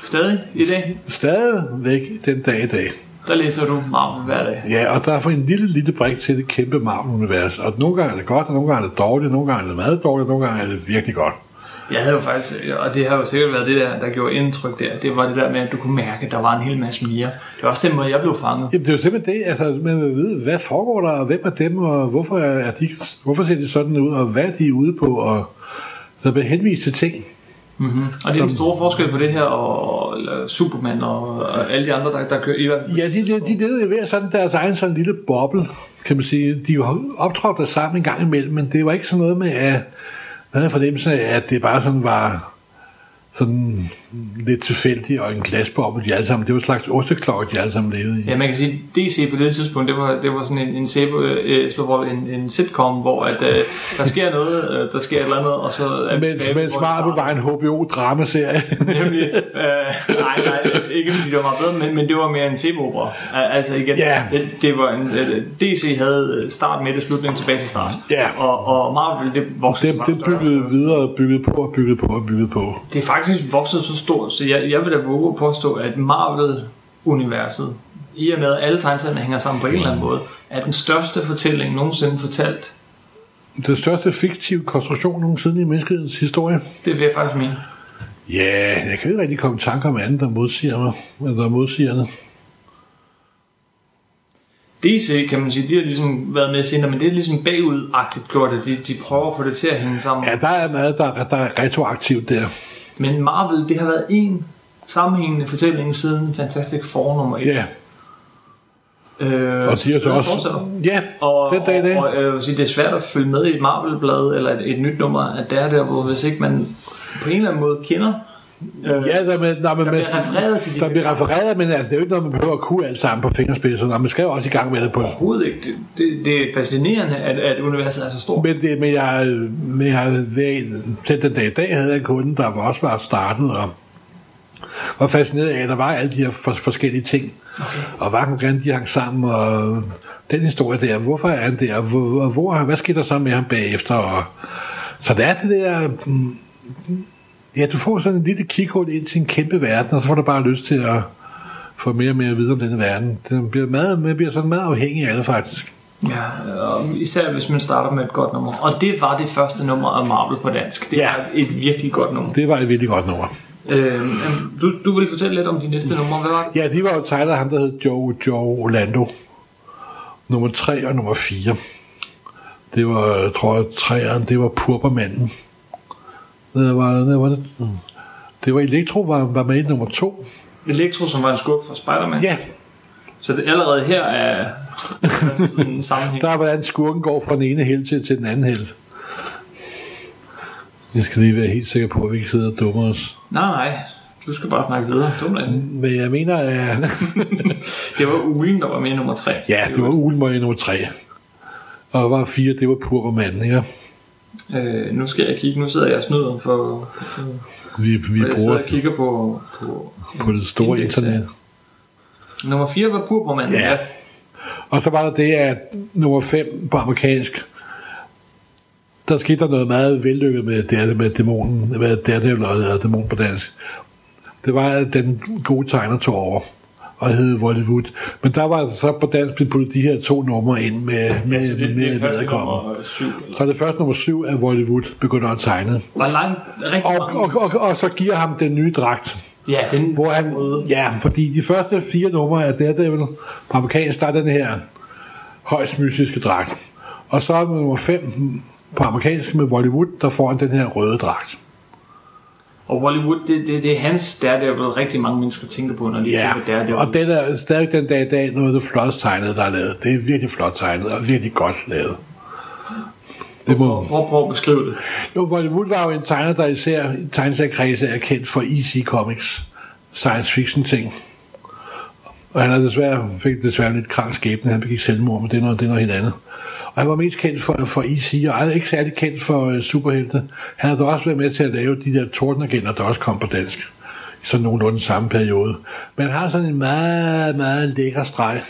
[SPEAKER 1] Stadig i dag,
[SPEAKER 2] Stadigvæk den dag i dag.
[SPEAKER 1] der læser du Marvel hver dag.
[SPEAKER 2] Ja, og der er for en lille, lille brik til det kæmpe Marvel-univers. Og nogle gange er det godt, og nogle gange er det dårligt, nogle gange er det meget dårligt, nogle gange er det virkelig godt.
[SPEAKER 1] Jeg havde jo faktisk, og det har jo sikkert været det der, der gjorde indtryk der, det var det der med, at du kunne mærke, at der var en hel masse mere. Det var også den måde, jeg blev fanget.
[SPEAKER 2] Jamen, det er jo simpelthen det, altså, man vil vide, hvad foregår der, og hvem er dem, og hvorfor, er de, hvorfor ser de sådan ud, og hvad er de ude på, og der bliver henvist til ting.
[SPEAKER 1] Mm-hmm. Og det er en stor forskel på det her, og eller Superman og, og alle de andre, der, der kører i hvert
[SPEAKER 2] Ja, de, de, de levede ved sådan deres egen sådan lille boble, kan man sige. De optrådte sammen en gang imellem, men det var ikke sådan noget med, at havde en fornemmelse af, at det bare sådan var sådan lidt tilfældigt og en glasboble, de alle sammen. Det var en slags osteklokke, de alle sammen levede i.
[SPEAKER 1] Ja, man kan sige, DC på det tidspunkt, det var, det var sådan en, en, sæbe, øh, en, en sitcom, hvor at, øh, der sker noget, øh, der sker et eller andet, og så... Er
[SPEAKER 2] mens, mens Marvel var en HBO-dramaserie.
[SPEAKER 1] Nemlig, øh, nej, nej, ikke fordi det var meget bedre, men, men det var mere en sæbeopera. Altså igen,
[SPEAKER 2] ja.
[SPEAKER 1] det, det var en, DC havde start, midt og slutning tilbage til start.
[SPEAKER 2] Ja.
[SPEAKER 1] Og, og Marvel, det voksede
[SPEAKER 2] det, det byggede videre, byggede på og byggede på og byggede på.
[SPEAKER 1] Det er faktisk vokset så stort, så jeg, jeg vil da våge at påstå, at Marvel-universet, i og med at alle tegneserierne hænger sammen på en eller anden måde, er den største fortælling nogensinde fortalt.
[SPEAKER 2] Den største fiktive konstruktion nogensinde i menneskehedens historie.
[SPEAKER 1] Det vil jeg faktisk mene.
[SPEAKER 2] Ja, jeg kan ikke rigtig komme i tanke om andet, der modsiger mig. Der modsiger det.
[SPEAKER 1] DC, kan man sige, de har ligesom været med senere, men det er ligesom bagudagtigt gjort, at de, de prøver at få det til at hænge sammen.
[SPEAKER 2] Ja, der er meget, der, der er retroaktivt der.
[SPEAKER 1] Men Marvel, det har været en sammenhængende fortælling siden Fantastic Four nummer 1.
[SPEAKER 2] Ja.
[SPEAKER 1] Øh,
[SPEAKER 2] og har så også...
[SPEAKER 1] fortsætter.
[SPEAKER 2] Ja,
[SPEAKER 1] Og,
[SPEAKER 2] den dag i dag.
[SPEAKER 1] og, og øh, jeg vil sige, det er svært at følge med i et Marvel-blad eller et, et nyt nummer, at det er der, hvor hvis ikke man på en eller anden måde kender
[SPEAKER 2] Ja, der, med, der, med,
[SPEAKER 1] der bliver refereret til de
[SPEAKER 2] der bliver refereret, men altså, det er jo ikke noget, man behøver at kunne alt sammen på fingerspidserne. Man skal jo også i gang med det på.
[SPEAKER 1] Overhovedet ikke. Det, det, det er fascinerende, at, at universet er så stort.
[SPEAKER 2] Men, det, men jeg, men jeg ved, til den dag i dag havde jeg en kunde, der var også var startet og var fascineret af, at der var alle de her for, forskellige ting. Okay. Og var hvordan de hang sammen, og den historie der, hvorfor er han der, hvor, hvor, hvad skete der så med ham bagefter? Og, så det er det der... mm, Ja, du får sådan en lille kighul ind til en kæmpe verden, og så får du bare lyst til at få mere og mere at vide om denne verden. Den bliver, meget, man bliver sådan meget afhængig af det, faktisk.
[SPEAKER 1] Ja, og især hvis man starter med et godt nummer. Og det var det første nummer af Marvel på dansk. Det
[SPEAKER 2] Ja.
[SPEAKER 1] var et virkelig godt nummer.
[SPEAKER 2] Det var et virkelig godt nummer.
[SPEAKER 1] Øh, du, du vil fortælle lidt om de næste numre. Hvad var det?
[SPEAKER 2] Ja, de var jo tegnet af ham, der hed Joe, Joe Orlando. Nummer 3 og nummer 4. Det var, jeg tror jeg, træeren, det var Purpermanden. Det var, det var, det var Elektro, var, var med i nummer 2.
[SPEAKER 1] Elektro, som var en skub for Spider-Man.
[SPEAKER 2] Ja,
[SPEAKER 1] Så det allerede her er sådan en sammenhæng.
[SPEAKER 2] der er, hvordan skurken går fra den ene held til, til den anden held. Jeg skal lige være helt sikker på, at vi ikke sidder og dummer os.
[SPEAKER 1] Nej, nej. Du skal bare snakke videre. Dum.
[SPEAKER 2] Men jeg mener, at...
[SPEAKER 1] Det var ugen, der var med i nummer 3.
[SPEAKER 2] ja, det var Ulen i nummer 3. Og der var 4, det var Purpermanden, ikke?
[SPEAKER 1] Øh, nu skal jeg kigge. Nu sidder jeg og snyder for... for
[SPEAKER 2] Vi, vi
[SPEAKER 1] jeg
[SPEAKER 2] bruger
[SPEAKER 1] og kigger på... på
[SPEAKER 2] på det store
[SPEAKER 1] Index,
[SPEAKER 2] internet.
[SPEAKER 1] Nummer 4 var Purpurmanden.
[SPEAKER 2] Ja. Og så var der det, at nummer 5 på amerikansk, der skete der noget meget vellykket med, det, med dæmonen, med Daredevil og dæmon på dansk. Det var, at den gode tegner tog over og hed Hollywood. Men der var så på dansk blevet puttet de her to numre ind med, med,
[SPEAKER 1] Altså, det,
[SPEAKER 2] med,
[SPEAKER 1] det er
[SPEAKER 2] med
[SPEAKER 1] første
[SPEAKER 2] medkommen.
[SPEAKER 1] nummer 7.
[SPEAKER 2] Så er det først nummer 7 af Hollywood begynder at tegne.
[SPEAKER 1] Er langt, rigtig
[SPEAKER 2] Og,
[SPEAKER 1] mange.
[SPEAKER 2] og, og, og, så giver ham den nye dragt.
[SPEAKER 1] ja, den
[SPEAKER 2] Hvor han, ja, fordi de første fire numre af Daredevil på amerikansk, der er den her højst mystiske dragt. Og så er nummer 5 på amerikansk med Bollywood, der får han den her røde dragt.
[SPEAKER 1] Og Hollywood, det, det, det er hans, er vel rigtig mange mennesker tænker på, når de
[SPEAKER 2] Ja,
[SPEAKER 1] tænker, der er det.
[SPEAKER 2] og den er stadig den dag i dag noget af det flotteste tegnet, der er lavet. Det er virkelig flot tegnet og virkelig godt lavet. Det må,
[SPEAKER 1] Prøv, prøv at beskrive det.
[SPEAKER 2] jo, Bollywood var jo en tegner, der især i tegneseriekredse er kendt for EC Comics, science fiction ting. Og han er desværre, fik desværre lidt krank skæbne, han begik selvmord, men det er noget, det er noget helt andet. Og han var mest kendt for, for EC, og han er ikke særlig kendt for uh, superhelte. Han har da også været med til at lave de der tordenagenter, der også kom på dansk. I sådan nogenlunde samme periode. Men han har sådan en meget, meget lækker streg.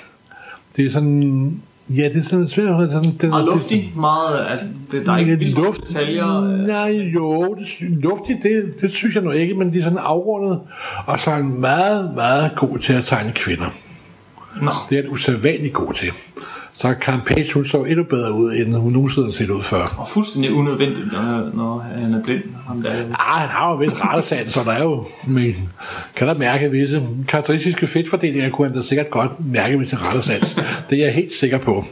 [SPEAKER 2] Det er sådan... Ja, det er sådan svært. Sådan, den,
[SPEAKER 1] Og
[SPEAKER 2] det-
[SPEAKER 1] luftig, meget, altså, det, der er ikke mange
[SPEAKER 2] luft.
[SPEAKER 1] detaljer.
[SPEAKER 2] Nej, jo, det, luftigt, det, det synes jeg nu ikke, men de er sådan afrundet, og så er han meget, meget god til at tegne kvinder.
[SPEAKER 1] Nå,
[SPEAKER 2] Det er han usædvanligt god til. Så Karen Page, hun så endnu bedre ud, end hun nogensinde har set ud før.
[SPEAKER 1] Og fuldstændig unødvendigt, når, når han er blind. Ham der.
[SPEAKER 2] Ah, han har jo vist rettesand, så der er jo, men kan der mærke visse karakteristiske fedtfordelinger, kunne han da sikkert godt mærke med sin rettesans. Det er jeg helt sikker på.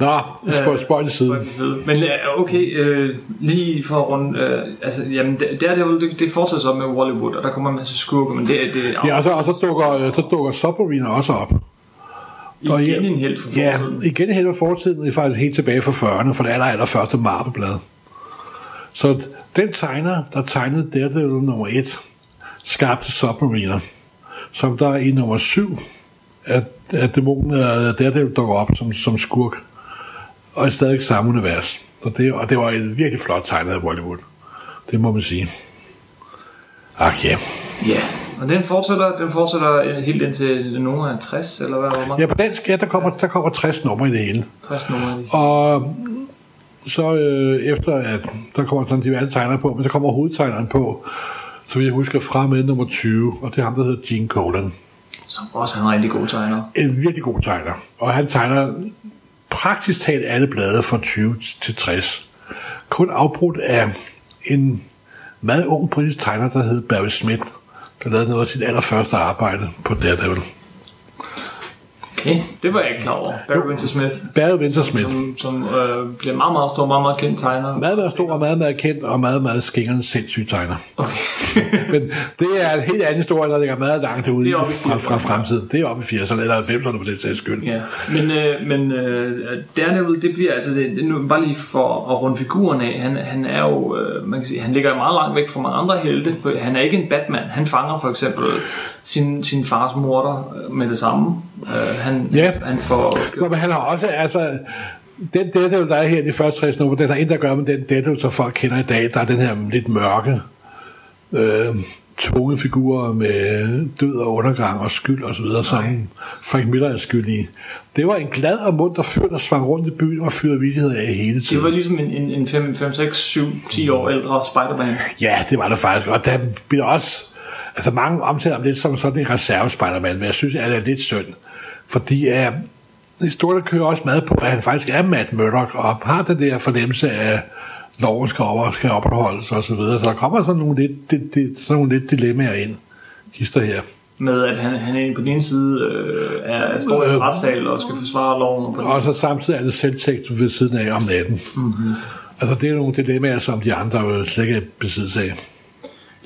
[SPEAKER 2] Nå, spøj til side.
[SPEAKER 1] Spøj til side. Men øh, okay, øh, lige for at runde, øh, altså, jamen, det, det, er det, det, fortsætter så med Hollywood, og der kommer en masse skurke, men det, det
[SPEAKER 2] Ja, og så, og så dukker, øh, så dukker Submariner også op. Og
[SPEAKER 1] igen en helt for
[SPEAKER 2] Ja,
[SPEAKER 1] fortiden.
[SPEAKER 2] igen en helt for fortiden, er faktisk helt tilbage fra 40'erne, for det aller, aller første Marvel-blad. Så den tegner, der tegnede Daredevil nummer 1, skabte Submariner, som der i nummer 7, at, at dæmonen af Daredevil dukker op som, som skurk, og er stadig samme univers. Så det, og det var et virkelig flot tegnet af Bollywood. Det må man sige. Ach ja.
[SPEAKER 1] Ja, og den fortsætter, den fortsætter øh, helt indtil af 60, eller hvad det?
[SPEAKER 2] Ja, på dansk, ja, der kommer, der kommer 60 numre i det hele.
[SPEAKER 1] 60 nummer.
[SPEAKER 2] Og så øh, efter at der kommer sådan diverse tegnere på, men så kommer hovedtegneren på, så vi husker fra med nummer 20, og det er ham, der hedder Gene Colan.
[SPEAKER 1] Som også er en rigtig god tegner.
[SPEAKER 2] En virkelig god tegner. Og han tegner praktisk talt alle blade fra 20 til 60. Kun afbrudt af en meget ung britisk tegner, der hed Barry Smith, der lavede noget af sit allerførste arbejde på Daredevil.
[SPEAKER 1] Okay, det var jeg ikke klar over. Barry Windsor Smith.
[SPEAKER 2] Barry Windsor Smith.
[SPEAKER 1] Som, som øh, bliver meget, meget stor, meget, meget kendt tegner.
[SPEAKER 2] Meget, meget stor og meget, meget kendt, og meget, meget skingerne sindssyg tegner.
[SPEAKER 1] Okay.
[SPEAKER 2] Men det er en helt anden historie, der ligger meget langt
[SPEAKER 1] i
[SPEAKER 2] fra, fra
[SPEAKER 1] 80'erne.
[SPEAKER 2] fremtiden. Det er oppe i 80'erne eller 90'erne for det sags skyld.
[SPEAKER 1] ja, men, øh, men øh, Daredevil, det bliver altså, det, det, nu, bare lige for at runde figuren af, han, han er jo, øh, man kan sige, han ligger meget langt væk fra mange andre helte, for han er ikke en Batman, han fanger for eksempel sin, sin fars morter øh, med det samme. Øh, han,
[SPEAKER 2] Ja.
[SPEAKER 1] han får,
[SPEAKER 2] Nå, men han har også, altså, den Daredevil, der er her i de første 60 numre, den har intet at gøre med den Daredevil, som folk kender i dag. Der er den her lidt mørke, øh, tunge figurer med død og undergang og skyld og så videre, som Frank Miller er skyld i. Det var en glad og munter fyr, der svang rundt i byen og fyrede vildigheder af hele
[SPEAKER 1] det var
[SPEAKER 2] tiden.
[SPEAKER 1] ligesom en, en, en 5, 5, 6, 7, 10 år ældre Spider-Man.
[SPEAKER 2] Ja, det var det faktisk. Og der bliver også... Altså mange omtaler ham lidt som sådan en reserve-Spider-Man, men jeg synes, at det er lidt synd. Fordi uh, historien kører også meget på, at han faktisk er Matt Murdock, og har den der fornemmelse af, loven skal, op, skal opretholdes og så videre. Så der kommer sådan nogle lidt, det, det, sådan nogle lidt dilemmaer ind. Hister her.
[SPEAKER 1] med at han, han er på den ene side øh, er, står i
[SPEAKER 2] Øh.
[SPEAKER 1] retssal og skal forsvare loven, og
[SPEAKER 2] Og så samtidig er det selvtægt ved siden af om natten. Mm-hmm. Altså det er nogle dilemmaer, som de andre jo slet ikke er besiddelse af.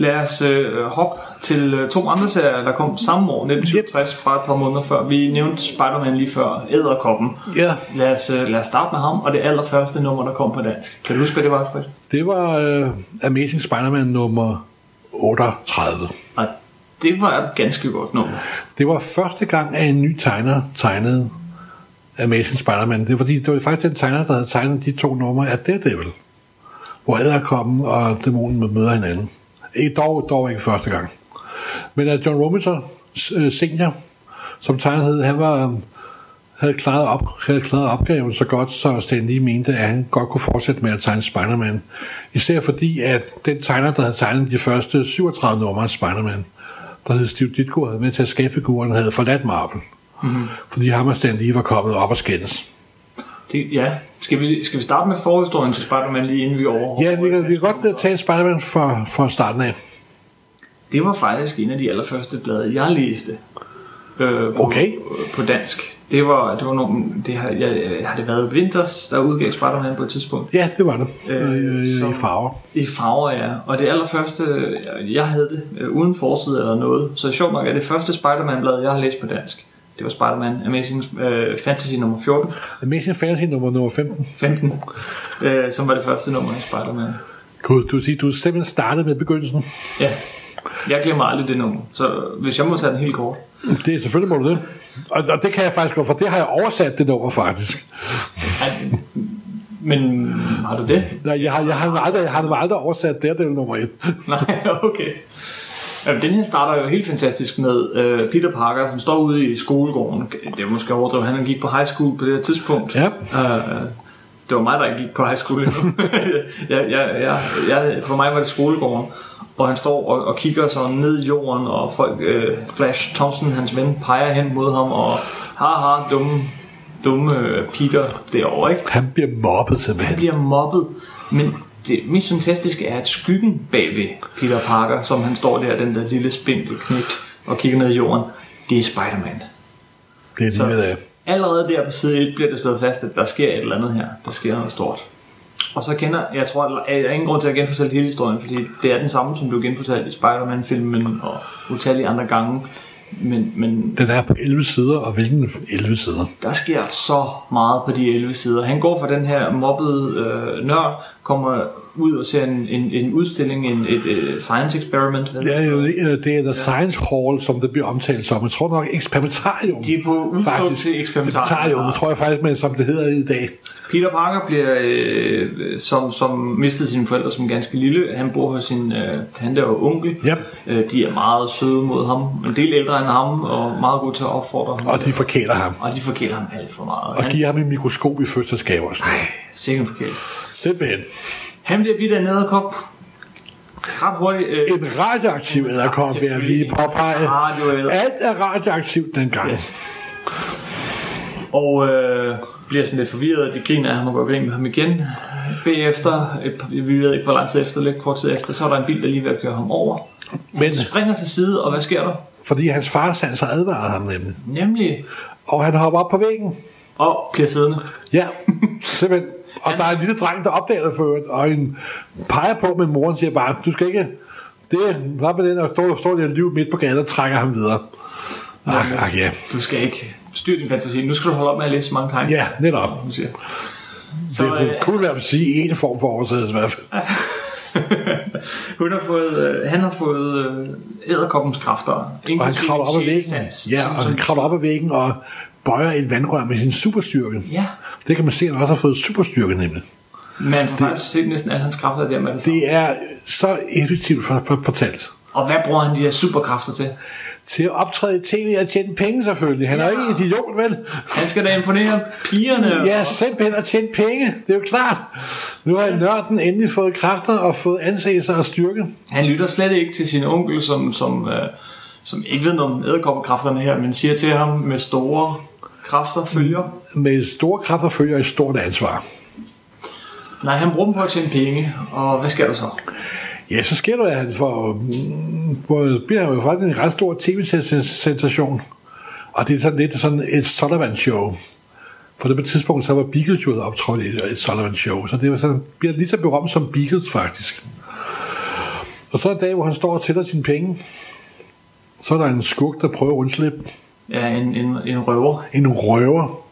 [SPEAKER 1] Lad os øh, hoppe til øh, to andre serier, der kom samme år, 1967, bare et par måneder før. Vi nævnte Spider-Man lige før, Æderkoppen.
[SPEAKER 2] Ja,
[SPEAKER 1] Lad os, øh, lad os starte med ham, og det allerførste nummer, der kom på dansk. Kan du huske, hvad det var, Fred?
[SPEAKER 2] det var uh, Amazing Spider-Man nummer 38.
[SPEAKER 1] Nej, det var et ganske godt nummer.
[SPEAKER 2] Det var første gang, at en ny tegner tegnede Amazing Spider-Man. Det var, fordi, det var faktisk den tegner, der havde tegnet de to numre af Daredevil. Hvor Æderkoppen og dæmonen møder hinanden. Dog, dog ikke første gang. Men at John Romita øh, senior, som tegnede, han var, øh, havde, klaret op, havde klaret opgaven så godt, så Stan Lee mente, at han godt kunne fortsætte med at tegne Spider-Man. Især fordi, at den tegner, der havde tegnet de første 37 numre af Spider-Man, der hed Steve Ditko, havde med til at skabe figuren, havde forladt Marvel. Mm-hmm. Fordi ham og Stan Lee var kommet op og skændes.
[SPEAKER 1] Det, ja, skal vi, skal vi starte med forhistorien til Spider-Man lige inden vi over?
[SPEAKER 2] Ja, vi kan, vi kan godt øh, tage Spider-Man fra, fra starten af.
[SPEAKER 1] Det var faktisk en af de allerførste blade, jeg læste. Øh, på,
[SPEAKER 2] Okay.
[SPEAKER 1] På dansk. Det var, det var nogle, det har, jeg, har det været Winters, der udgav Spider-Man på et tidspunkt?
[SPEAKER 2] Ja, det var det.
[SPEAKER 1] Øh,
[SPEAKER 2] Øh, øh,
[SPEAKER 1] som-
[SPEAKER 2] I farver.
[SPEAKER 1] I farver, ja. Og det allerførste, jeg havde det øh, uden forside eller noget. Så sjovt nok er det første Spider-Man-blad, jeg har læst på dansk. Det var Spider-Man Amazing øh, Fantasy nummer 14,
[SPEAKER 2] Amazing Fantasy nummer, nummer 15.
[SPEAKER 1] 15, øh, som var det første nummer i Spider-Man.
[SPEAKER 2] Gud, du vil sige, du er simpelthen startet med begyndelsen.
[SPEAKER 1] Ja, jeg glemmer aldrig det nummer. Så hvis jeg må tage den helt kort.
[SPEAKER 2] Det er selvfølgelig må du det. Og, og det kan jeg faktisk godt, for det har jeg oversat det nummer faktisk.
[SPEAKER 1] Men har du det?
[SPEAKER 2] Nej, jeg har, jeg har, aldrig, jeg har aldrig oversat det, det er nummer et.
[SPEAKER 1] Nej, okay. Jamen, Den her starter jo helt fantastisk med øh, Peter Parker, som står ude i skolegården. Det er måske overdrevet, han gik på high school på det her tidspunkt.
[SPEAKER 2] Ja.
[SPEAKER 1] Øh, det var mig, der ikke gik på high school endnu. jeg, jeg, jeg, jeg, for mig var det skolegården. Og han står og, og kigger sådan ned i jorden, og folk, øh, Flash Thompson, hans ven, peger hen mod ham, og haha, dumme dumme øh, Peter derovre, ikke?
[SPEAKER 2] Han bliver mobbet
[SPEAKER 1] Han
[SPEAKER 2] simpelthen.
[SPEAKER 1] bliver mobbet, men det mest fantastiske er, at skyggen bagved Peter Parker, som han står der, den der lille spindle knægt, og kigger ned i jorden, det er Spider-Man.
[SPEAKER 2] Det er
[SPEAKER 1] Så
[SPEAKER 2] lige det.
[SPEAKER 1] allerede der på side 1 bliver det slået fast, at der sker et eller andet her. Der sker noget stort. Og så kender, jeg tror, at der er ingen grund til at genfortælle hele historien, fordi det er den samme, som blev genfortalt i Spider-Man-filmen og utallige andre gange. Men, men
[SPEAKER 2] Den er på 11 sider, og hvilken 11 sider?
[SPEAKER 1] der sker så meget på de 11 sider. Han går fra den her mobbede øh, nørd, kommer ud og ser en, en, en udstilling, en, et, et science experiment. hvad
[SPEAKER 2] Det er
[SPEAKER 1] hedder
[SPEAKER 2] jo det er The Science Hall, som det bliver omtalt som. Jeg tror nok eksperimentarium.
[SPEAKER 1] De er på udflugt til eksperimentarium.
[SPEAKER 2] Eksperimentarium, tror jeg faktisk, men som det hedder i dag.
[SPEAKER 1] Peter Parker bliver, øh, som, som mistede sine forældre som ganske lille. Han bor hos sin øh, tante og onkel.
[SPEAKER 2] Yep.
[SPEAKER 1] Øh, de er meget søde mod ham. En del ældre end ham, og meget gode til at opfordre ham.
[SPEAKER 2] Og de forkæler ham.
[SPEAKER 1] og de forkæler ham alt for meget.
[SPEAKER 2] Og
[SPEAKER 1] Han,
[SPEAKER 2] giver ham en mikroskop i fødselsgave og sådan noget.
[SPEAKER 1] sikkert forkælet.
[SPEAKER 2] Simpelthen.
[SPEAKER 1] Han bliver bidt af en æderkop. Ret hurtigt. Øh,
[SPEAKER 2] En radioaktiv æderkop, vil jeg lige påpege. Alt er radioaktivt dengang.
[SPEAKER 1] Yes. Og øh, bliver sådan lidt forvirret. De griner af ham og går griner med ham igen. Bagefter, et, vi ved ikke hvor lang tid efter, lidt kort tid efter, så er der en bil, der lige ved at køre ham over.
[SPEAKER 2] Men
[SPEAKER 1] Han springer til side, og hvad sker der?
[SPEAKER 2] fordi hans far sans har advaret ham nemlig.
[SPEAKER 1] Nemlig,
[SPEAKER 2] Og han hopper op på væggen.
[SPEAKER 1] og bliver siddende.
[SPEAKER 2] Ja, simpelthen. Og der er en lille dreng, der opdager det for øvrigt, og en peger på, men moren siger bare, du skal ikke... Det var med den, og står, står der liv midt på gaden og trækker ham videre. Ach, ach ja.
[SPEAKER 1] Du skal ikke styre din fantasi. Nu skal du holde op med at læse så mange tegn.
[SPEAKER 2] Ja, netop.
[SPEAKER 1] Hun siger.
[SPEAKER 2] Så,
[SPEAKER 1] Så,
[SPEAKER 2] det
[SPEAKER 1] øh,
[SPEAKER 2] kunne være at sige en form for oversættelse i hvert fald.
[SPEAKER 1] hun har fået, øh, han har fået øh, æderkoppens kræfter.
[SPEAKER 2] Og han kravler op ad væggen. Ja,
[SPEAKER 1] som-
[SPEAKER 2] og han
[SPEAKER 1] som-
[SPEAKER 2] kravler op ad væggen og bøjer et vandrør med sin superstyrke.
[SPEAKER 1] Ja,
[SPEAKER 2] Det kan man se, at han også har fået superstyrke nemlig.
[SPEAKER 1] man får faktisk set næsten alle hans kræfter der med det.
[SPEAKER 2] Det er så effektivt for, for, fortalt.
[SPEAKER 1] Og hvad bruger han de her superkræfter til?
[SPEAKER 2] Til at optræde i tv og tjene penge selvfølgelig. Han er jo
[SPEAKER 1] Ja.
[SPEAKER 2] ikke idiot, vel?
[SPEAKER 1] Han skal da imponere pigerne.
[SPEAKER 2] Ja, simpelthen at tjene penge. Det er jo klart. Nu har nørden endelig fået kræfter og fået anseelse og styrke.
[SPEAKER 1] Han lytter slet ikke til sin onkel, som, som, øh, som ikke ved noget om æderkoppekræfterne her, men siger til ham med store kræfter følger.
[SPEAKER 2] Med store kræfter følger et stort ansvar.
[SPEAKER 1] Nej, han bruger dem på at tjene penge, og hvad sker der så?
[SPEAKER 2] Ja, så sker det, at han får, mm, hvor bliver han jo faktisk en ret stor tv-sensation. Og det er sådan lidt sådan et Sullivan-show. På det tidspunkt, så var Beagles jo optrådt i et Sullivan-show. Så det var sådan, bliver lige så berømt som Beagles, faktisk. Og så en dag, hvor han står og tæller sine penge, så er der en skurk, der prøver at undslippe.
[SPEAKER 1] Ja, en, en, en røver.
[SPEAKER 2] En røver.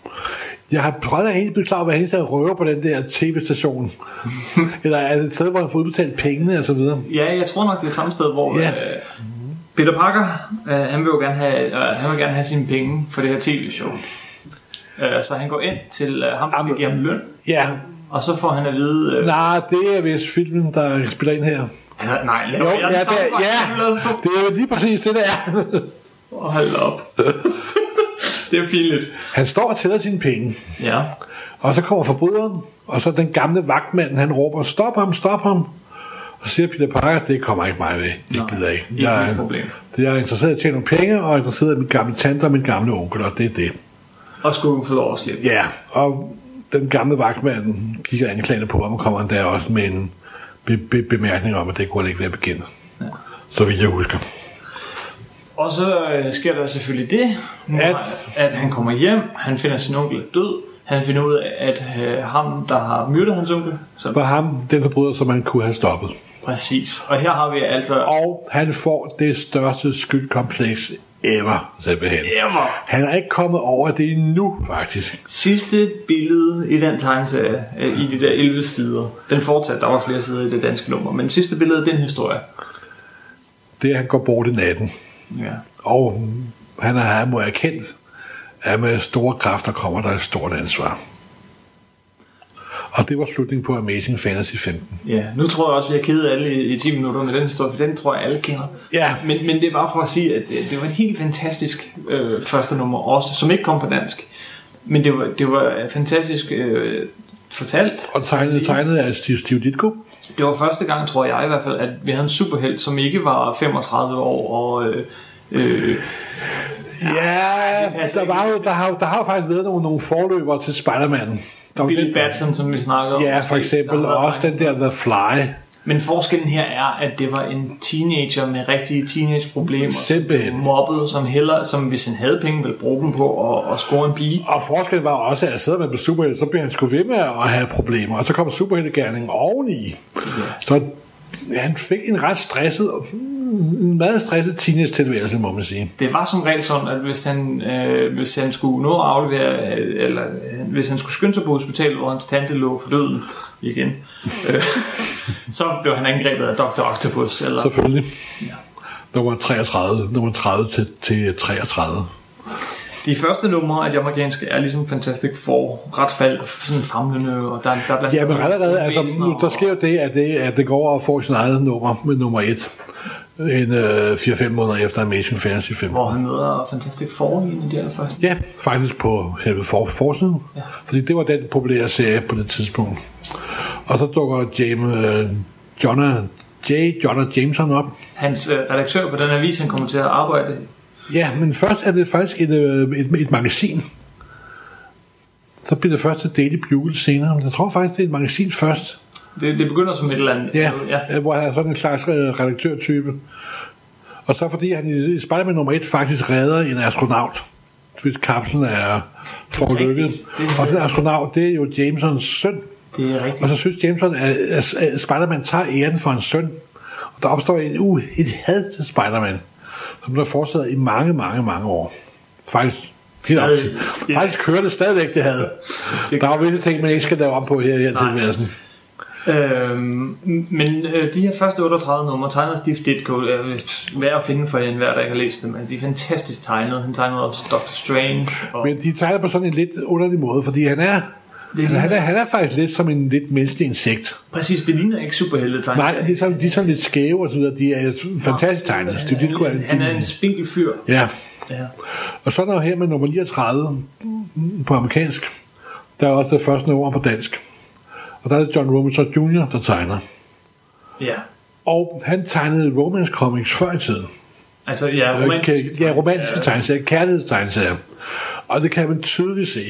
[SPEAKER 2] Jeg har prøvet at helt blive klar over, hvad han er røver på den der tv-station. Eller er det et sted, hvor han får udbetalt pengene og så videre.
[SPEAKER 1] Ja, jeg tror nok, det er samme sted, hvor
[SPEAKER 2] Ja.
[SPEAKER 1] øh, Peter Parker, øh, han vil jo gerne have, øh, han vil gerne have sine penge for det her tv-show. Øh, så han går ind til øh, ham, der skal
[SPEAKER 2] Jamen.
[SPEAKER 1] give ham løn,
[SPEAKER 2] Ja,
[SPEAKER 1] og så får han at vide... Øh,
[SPEAKER 2] nej, det er vist filmen, der spiller ind her.
[SPEAKER 1] har- nej,
[SPEAKER 2] Jo,
[SPEAKER 1] laver jeg
[SPEAKER 2] ja, det er, ja, det er jo lige præcis det, der er.
[SPEAKER 1] Hold op. det er pinligt.
[SPEAKER 2] Han står og tæller sine penge,
[SPEAKER 1] Ja.
[SPEAKER 2] og så kommer forbryderen, og så den gamle vagtmand, han råber, stop ham, stop ham. Og siger Peter Parker, det kommer ikke mig ved. Det
[SPEAKER 1] Nej,
[SPEAKER 2] gider jeg ikke.
[SPEAKER 1] ikke
[SPEAKER 2] Jeg er,
[SPEAKER 1] problem.
[SPEAKER 2] det er interesseret i at tjene nogle penge, og er interesseret i min gamle tante og min gamle onkel, og det er det.
[SPEAKER 1] Og skulle få lov at slippe.
[SPEAKER 2] Ja, og den gamle vagtmand kigger anklagende på ham, og kommer der også med en be- be- bemærkning om, at det kunne han ikke være bekendt. Ja. Så vidt jeg husker.
[SPEAKER 1] Og så øh, sker der selvfølgelig det,
[SPEAKER 2] At-
[SPEAKER 1] at, han kommer hjem, han finder sin onkel død, han finder ud af, at øh, ham, der har myrdet hans onkel, så
[SPEAKER 2] For ham, den forbryder, som han kunne have stoppet.
[SPEAKER 1] præcis. Og her har vi altså
[SPEAKER 2] Og han får det største skyldkompleks ever, simpelthen.
[SPEAKER 1] ever
[SPEAKER 2] Han er ikke kommet over det endnu, faktisk.
[SPEAKER 1] sidste billede i den tegneserie, øh, i de der 11 sider. Den fortsatte, der var flere sider i det danske nummer, men sidste billede den historie.
[SPEAKER 2] Det er, at han går bort i natten.
[SPEAKER 1] Ja.
[SPEAKER 2] Og han er han må erkendt, at med store kræfter kommer der et stort ansvar. Og det var slutningen på Amazing Fantasy 15.
[SPEAKER 1] Ja, nu tror jeg også, vi har kedet alle i, i 10 minutter med den historie, for den tror jeg, alle kender.
[SPEAKER 2] Ja.
[SPEAKER 1] Men, men det er bare for at sige, at det, det var et helt fantastisk øh, første nummer også, som ikke kom på dansk. Men det var, det var fantastisk øh, fortalt.
[SPEAKER 2] Og tegnet, tegnet af Steve, Steve Ditko.
[SPEAKER 1] Det var første gang, tror jeg i hvert fald, at vi havde en superhelt, som ikke var 35 år og... Øh, øh,
[SPEAKER 2] Ja,
[SPEAKER 1] passer
[SPEAKER 2] der, var jo, der, har, der har jo faktisk været nogle, nogle forløbere til Spider-Man. Der
[SPEAKER 1] Billy
[SPEAKER 2] den-
[SPEAKER 1] Batson, som vi snakkede om.
[SPEAKER 2] Ja, for eksempel. Og også den der The Fly.
[SPEAKER 1] Men forskellen her er, at det var en teenager med rigtige teenageproblemer.
[SPEAKER 2] Simpelthen.
[SPEAKER 1] Mobbet, som heller, som hvis han havde penge, ville bruge dem på at, at score en pige.
[SPEAKER 2] Og forskellen var også, at sidder man på superhelte, så bliver han sgu ved med at have problemer. Og så kommer superheltegærningen oveni. Så han fik en ret stresset, en meget stresset teenage-tilværelse, må man sige.
[SPEAKER 1] Det var som regel sådan, at hvis han, øh, hvis han skulle nå at aflevere, øh, eller øh, hvis han skulle skynde sig på hospitalet, hvor hans tante lå for døden igen, øh, så blev han angrebet af Dr. Octopus. Eller,
[SPEAKER 2] Selvfølgelig. Nummer 33, nummer 30 til, til 33.
[SPEAKER 1] de første numre af de amerikanske er ligesom Fantastic Four, ret fald, sådan famlende, og der, der er
[SPEAKER 2] Ja, men allerede, altså, nu, der sker jo det, at det, at det går over og får sin eget nummer med nummer 1. En øh, 4-5 måneder efter Amazing Fantasy 5.
[SPEAKER 1] hvor han møder Fantastic Four i de allerførste.
[SPEAKER 2] Ja, faktisk på selve for, forsiden.
[SPEAKER 1] Ja.
[SPEAKER 2] Ja. Fordi det var den populære serie på det tidspunkt. Og så dukker James, øh, Jonah, J. Jonah Jameson op.
[SPEAKER 1] Hans øh, redaktør på den avis, han kommer til at arbejde
[SPEAKER 2] Ja, men først er det faktisk et, øh, et, et magasin. Så bliver det først til Daily Bugle senere. Men jeg tror faktisk, det er et magasin først.
[SPEAKER 1] Det, det begynder som et eller andet.
[SPEAKER 2] Ja,
[SPEAKER 1] ja.
[SPEAKER 2] ja. hvor han er sådan en slags øh, redaktørtype. Og så fordi han i Spider-Man nummer 1 faktisk redder en astronaut, hvis kapslen er
[SPEAKER 1] er-
[SPEAKER 2] Og den astronaut, det er jo Jamesons søn.
[SPEAKER 1] Det er rigtigt.
[SPEAKER 2] Og så synes Jameson, at, Spider-Man tager æren for hans søn. Og der opstår en, uh, et had til Spider-Man, som der fortsætter i mange, mange, mange år. Faktisk, helt op til. Faktisk kører det stadigvæk, det had.
[SPEAKER 1] Det-
[SPEAKER 2] Der er jo visse ting, man ikke skal lave om på her, her
[SPEAKER 1] Nej.
[SPEAKER 2] tilværelsen.
[SPEAKER 1] Øhm, men øh, de her første 38 numre tegner Steve Ditko er vist værd at finde for enhver, der ikke har læst dem. Altså, de er fantastisk tegnet. Han tegnede også Doctor Strange. Og
[SPEAKER 2] Men de tegner på sådan en lidt underlig måde, fordi han er,
[SPEAKER 1] Det
[SPEAKER 2] han, han, er, han er faktisk lidt som en lidt menneskelig insekt.
[SPEAKER 1] præcis, det ligner ikke superhelte tegnet.
[SPEAKER 2] Nej, de er sådan, de er sådan lidt skæve og så videre. De er fantastisk tegnet. Steve Ditko er,
[SPEAKER 1] Han er en spinkel fyr.
[SPEAKER 2] Ja,
[SPEAKER 1] Ja.
[SPEAKER 2] og så er der jo her med nummer 39 på amerikansk. Der er også det første nummer på dansk. Og der er det John Romita Jr., der tegner.
[SPEAKER 1] ja.
[SPEAKER 2] Og han tegnede romance comics før i tiden.
[SPEAKER 1] Altså, ja, romantiske
[SPEAKER 2] ja, romantiske tegneserier, kærlighedstegneserier. Og det kan man tydeligt se.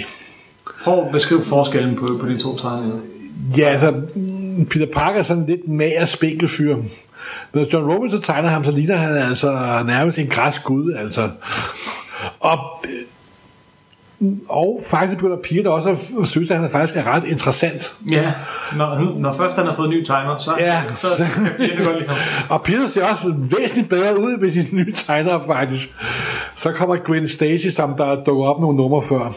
[SPEAKER 1] Prøv at beskrive forskellen på, på de to tegninger.
[SPEAKER 2] Ja, altså, Peter Parker er sådan en lidt mager spinkel fyr. Når John Robinson tegner ham, så ligner han altså nærmest en græsk gud, altså. Og, og faktisk begynder Peter også at synes, at han faktisk er ret interessant.
[SPEAKER 1] Ja, når, når først han har fået ny timer, så,
[SPEAKER 2] Ja.
[SPEAKER 1] så, så det godt ham.
[SPEAKER 2] Og Peter ser også væsentligt bedre ud med de nye tegnere, faktisk. Så kommer Gwen Stacy, som der dukker op nogle numre før.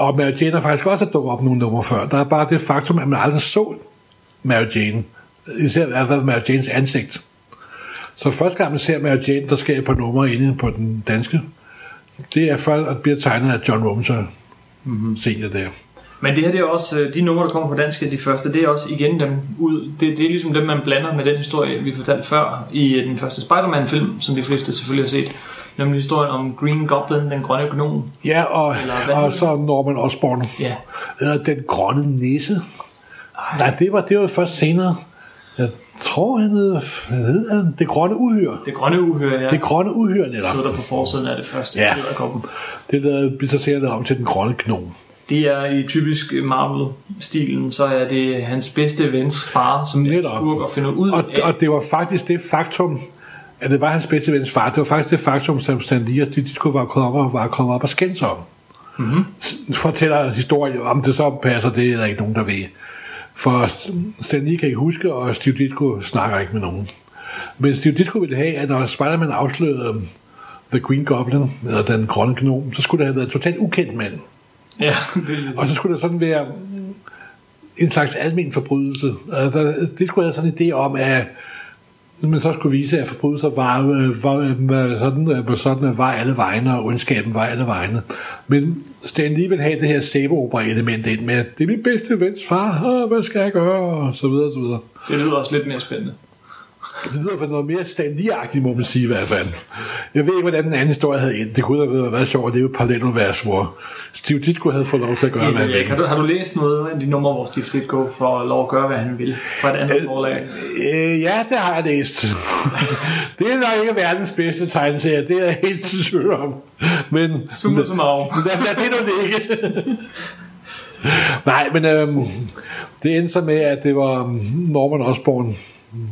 [SPEAKER 2] Og Mary Jane er faktisk også dukket op nogle numre før. Der er bare det faktum, at man aldrig så Mary Jane. Især fald Mary Janes ansigt. Så første gang man ser Mary Jane, der sker par numre inde på den danske. Det er før, at det bliver tegnet af John Romita mm-hmm. senior der.
[SPEAKER 1] Men det her det er også, øh, de numre, der kommer på dansk, de første, det er også igen dem ud. Det, det er ligesom dem, man blander med den historie, vi fortalte før i øh, den første Spider-Man-film, som de fleste selvfølgelig har set. Nemlig historien om Green Goblin, den grønne gnom.
[SPEAKER 2] Ja, og, og så Norman Osborn.
[SPEAKER 1] Ja.
[SPEAKER 2] Eller den grønne nisse. Nej, det var, det var først senere. Jeg tror, han hed, hvad hed han? Det grønne uhyre.
[SPEAKER 1] Det grønne uhyre, ja.
[SPEAKER 2] Det grønne uhyre, netop.
[SPEAKER 1] stod der på forsiden af det første.
[SPEAKER 2] Ja.
[SPEAKER 1] edderkoppen.
[SPEAKER 2] Det lavede, blev så senere om til den grønne gnom.
[SPEAKER 1] Det er i typisk Marvel-stilen, så er det hans bedste vens far, som er
[SPEAKER 2] Netop.
[SPEAKER 1] skurk og finder ud
[SPEAKER 2] Og,
[SPEAKER 1] af.
[SPEAKER 2] og det var faktisk det faktum, at det var hans bedste vens far. Det var faktisk det faktum, som og de, de skulle være kommet op, og, var kommet op og skændes om. Mm-hmm. Fortæller historien, om det så passer, det er der ikke nogen, der ved. For Stan Lee kan ikke huske, og Steve Ditko snakker ikke med nogen. Men Steve Ditko ville have, at når Spider-Man afslørede um, The Green Goblin, eller den grønne gnom, så skulle det have været en totalt ukendt mand.
[SPEAKER 1] Ja, det,
[SPEAKER 2] Og så skulle der sådan være en slags almen forbrydelse. Altså, der- det skulle have sådan en idé om, at man så skulle vise, at forbrydelser var, øh, var, var sådan, var sådan, at var alle vegne, og ondskaben var alle vegne. Men Stan Lee vil have det her sæbeopera-element ind med, det er min bedste vens far, og hvad skal jeg gøre, og så videre, og så videre.
[SPEAKER 1] det lyder også lidt mere spændende.
[SPEAKER 2] Det lyder for noget mere standigagtigt, må man sige i hvert fald. Jeg ved ikke, hvordan den anden historie havde endt. Det kunne have været sjovt at leve et parallelunivers, hvor Steve Ditko havde fået lov til at gøre, hvad han ville.
[SPEAKER 1] har, du, har du læst noget af de numre, hvor Steve Ditko får lov at gøre, hvad han vil fra et andet forlag?
[SPEAKER 2] Øh, ja, det har jeg læst. det er nok ikke verdens bedste tegneserie, det er jeg helt tvivl om. Men
[SPEAKER 1] Summa summarum.
[SPEAKER 2] lad, lad det nu ligge. Nej, men øhm, det endte så med, at det var øhm, Norman Osborn,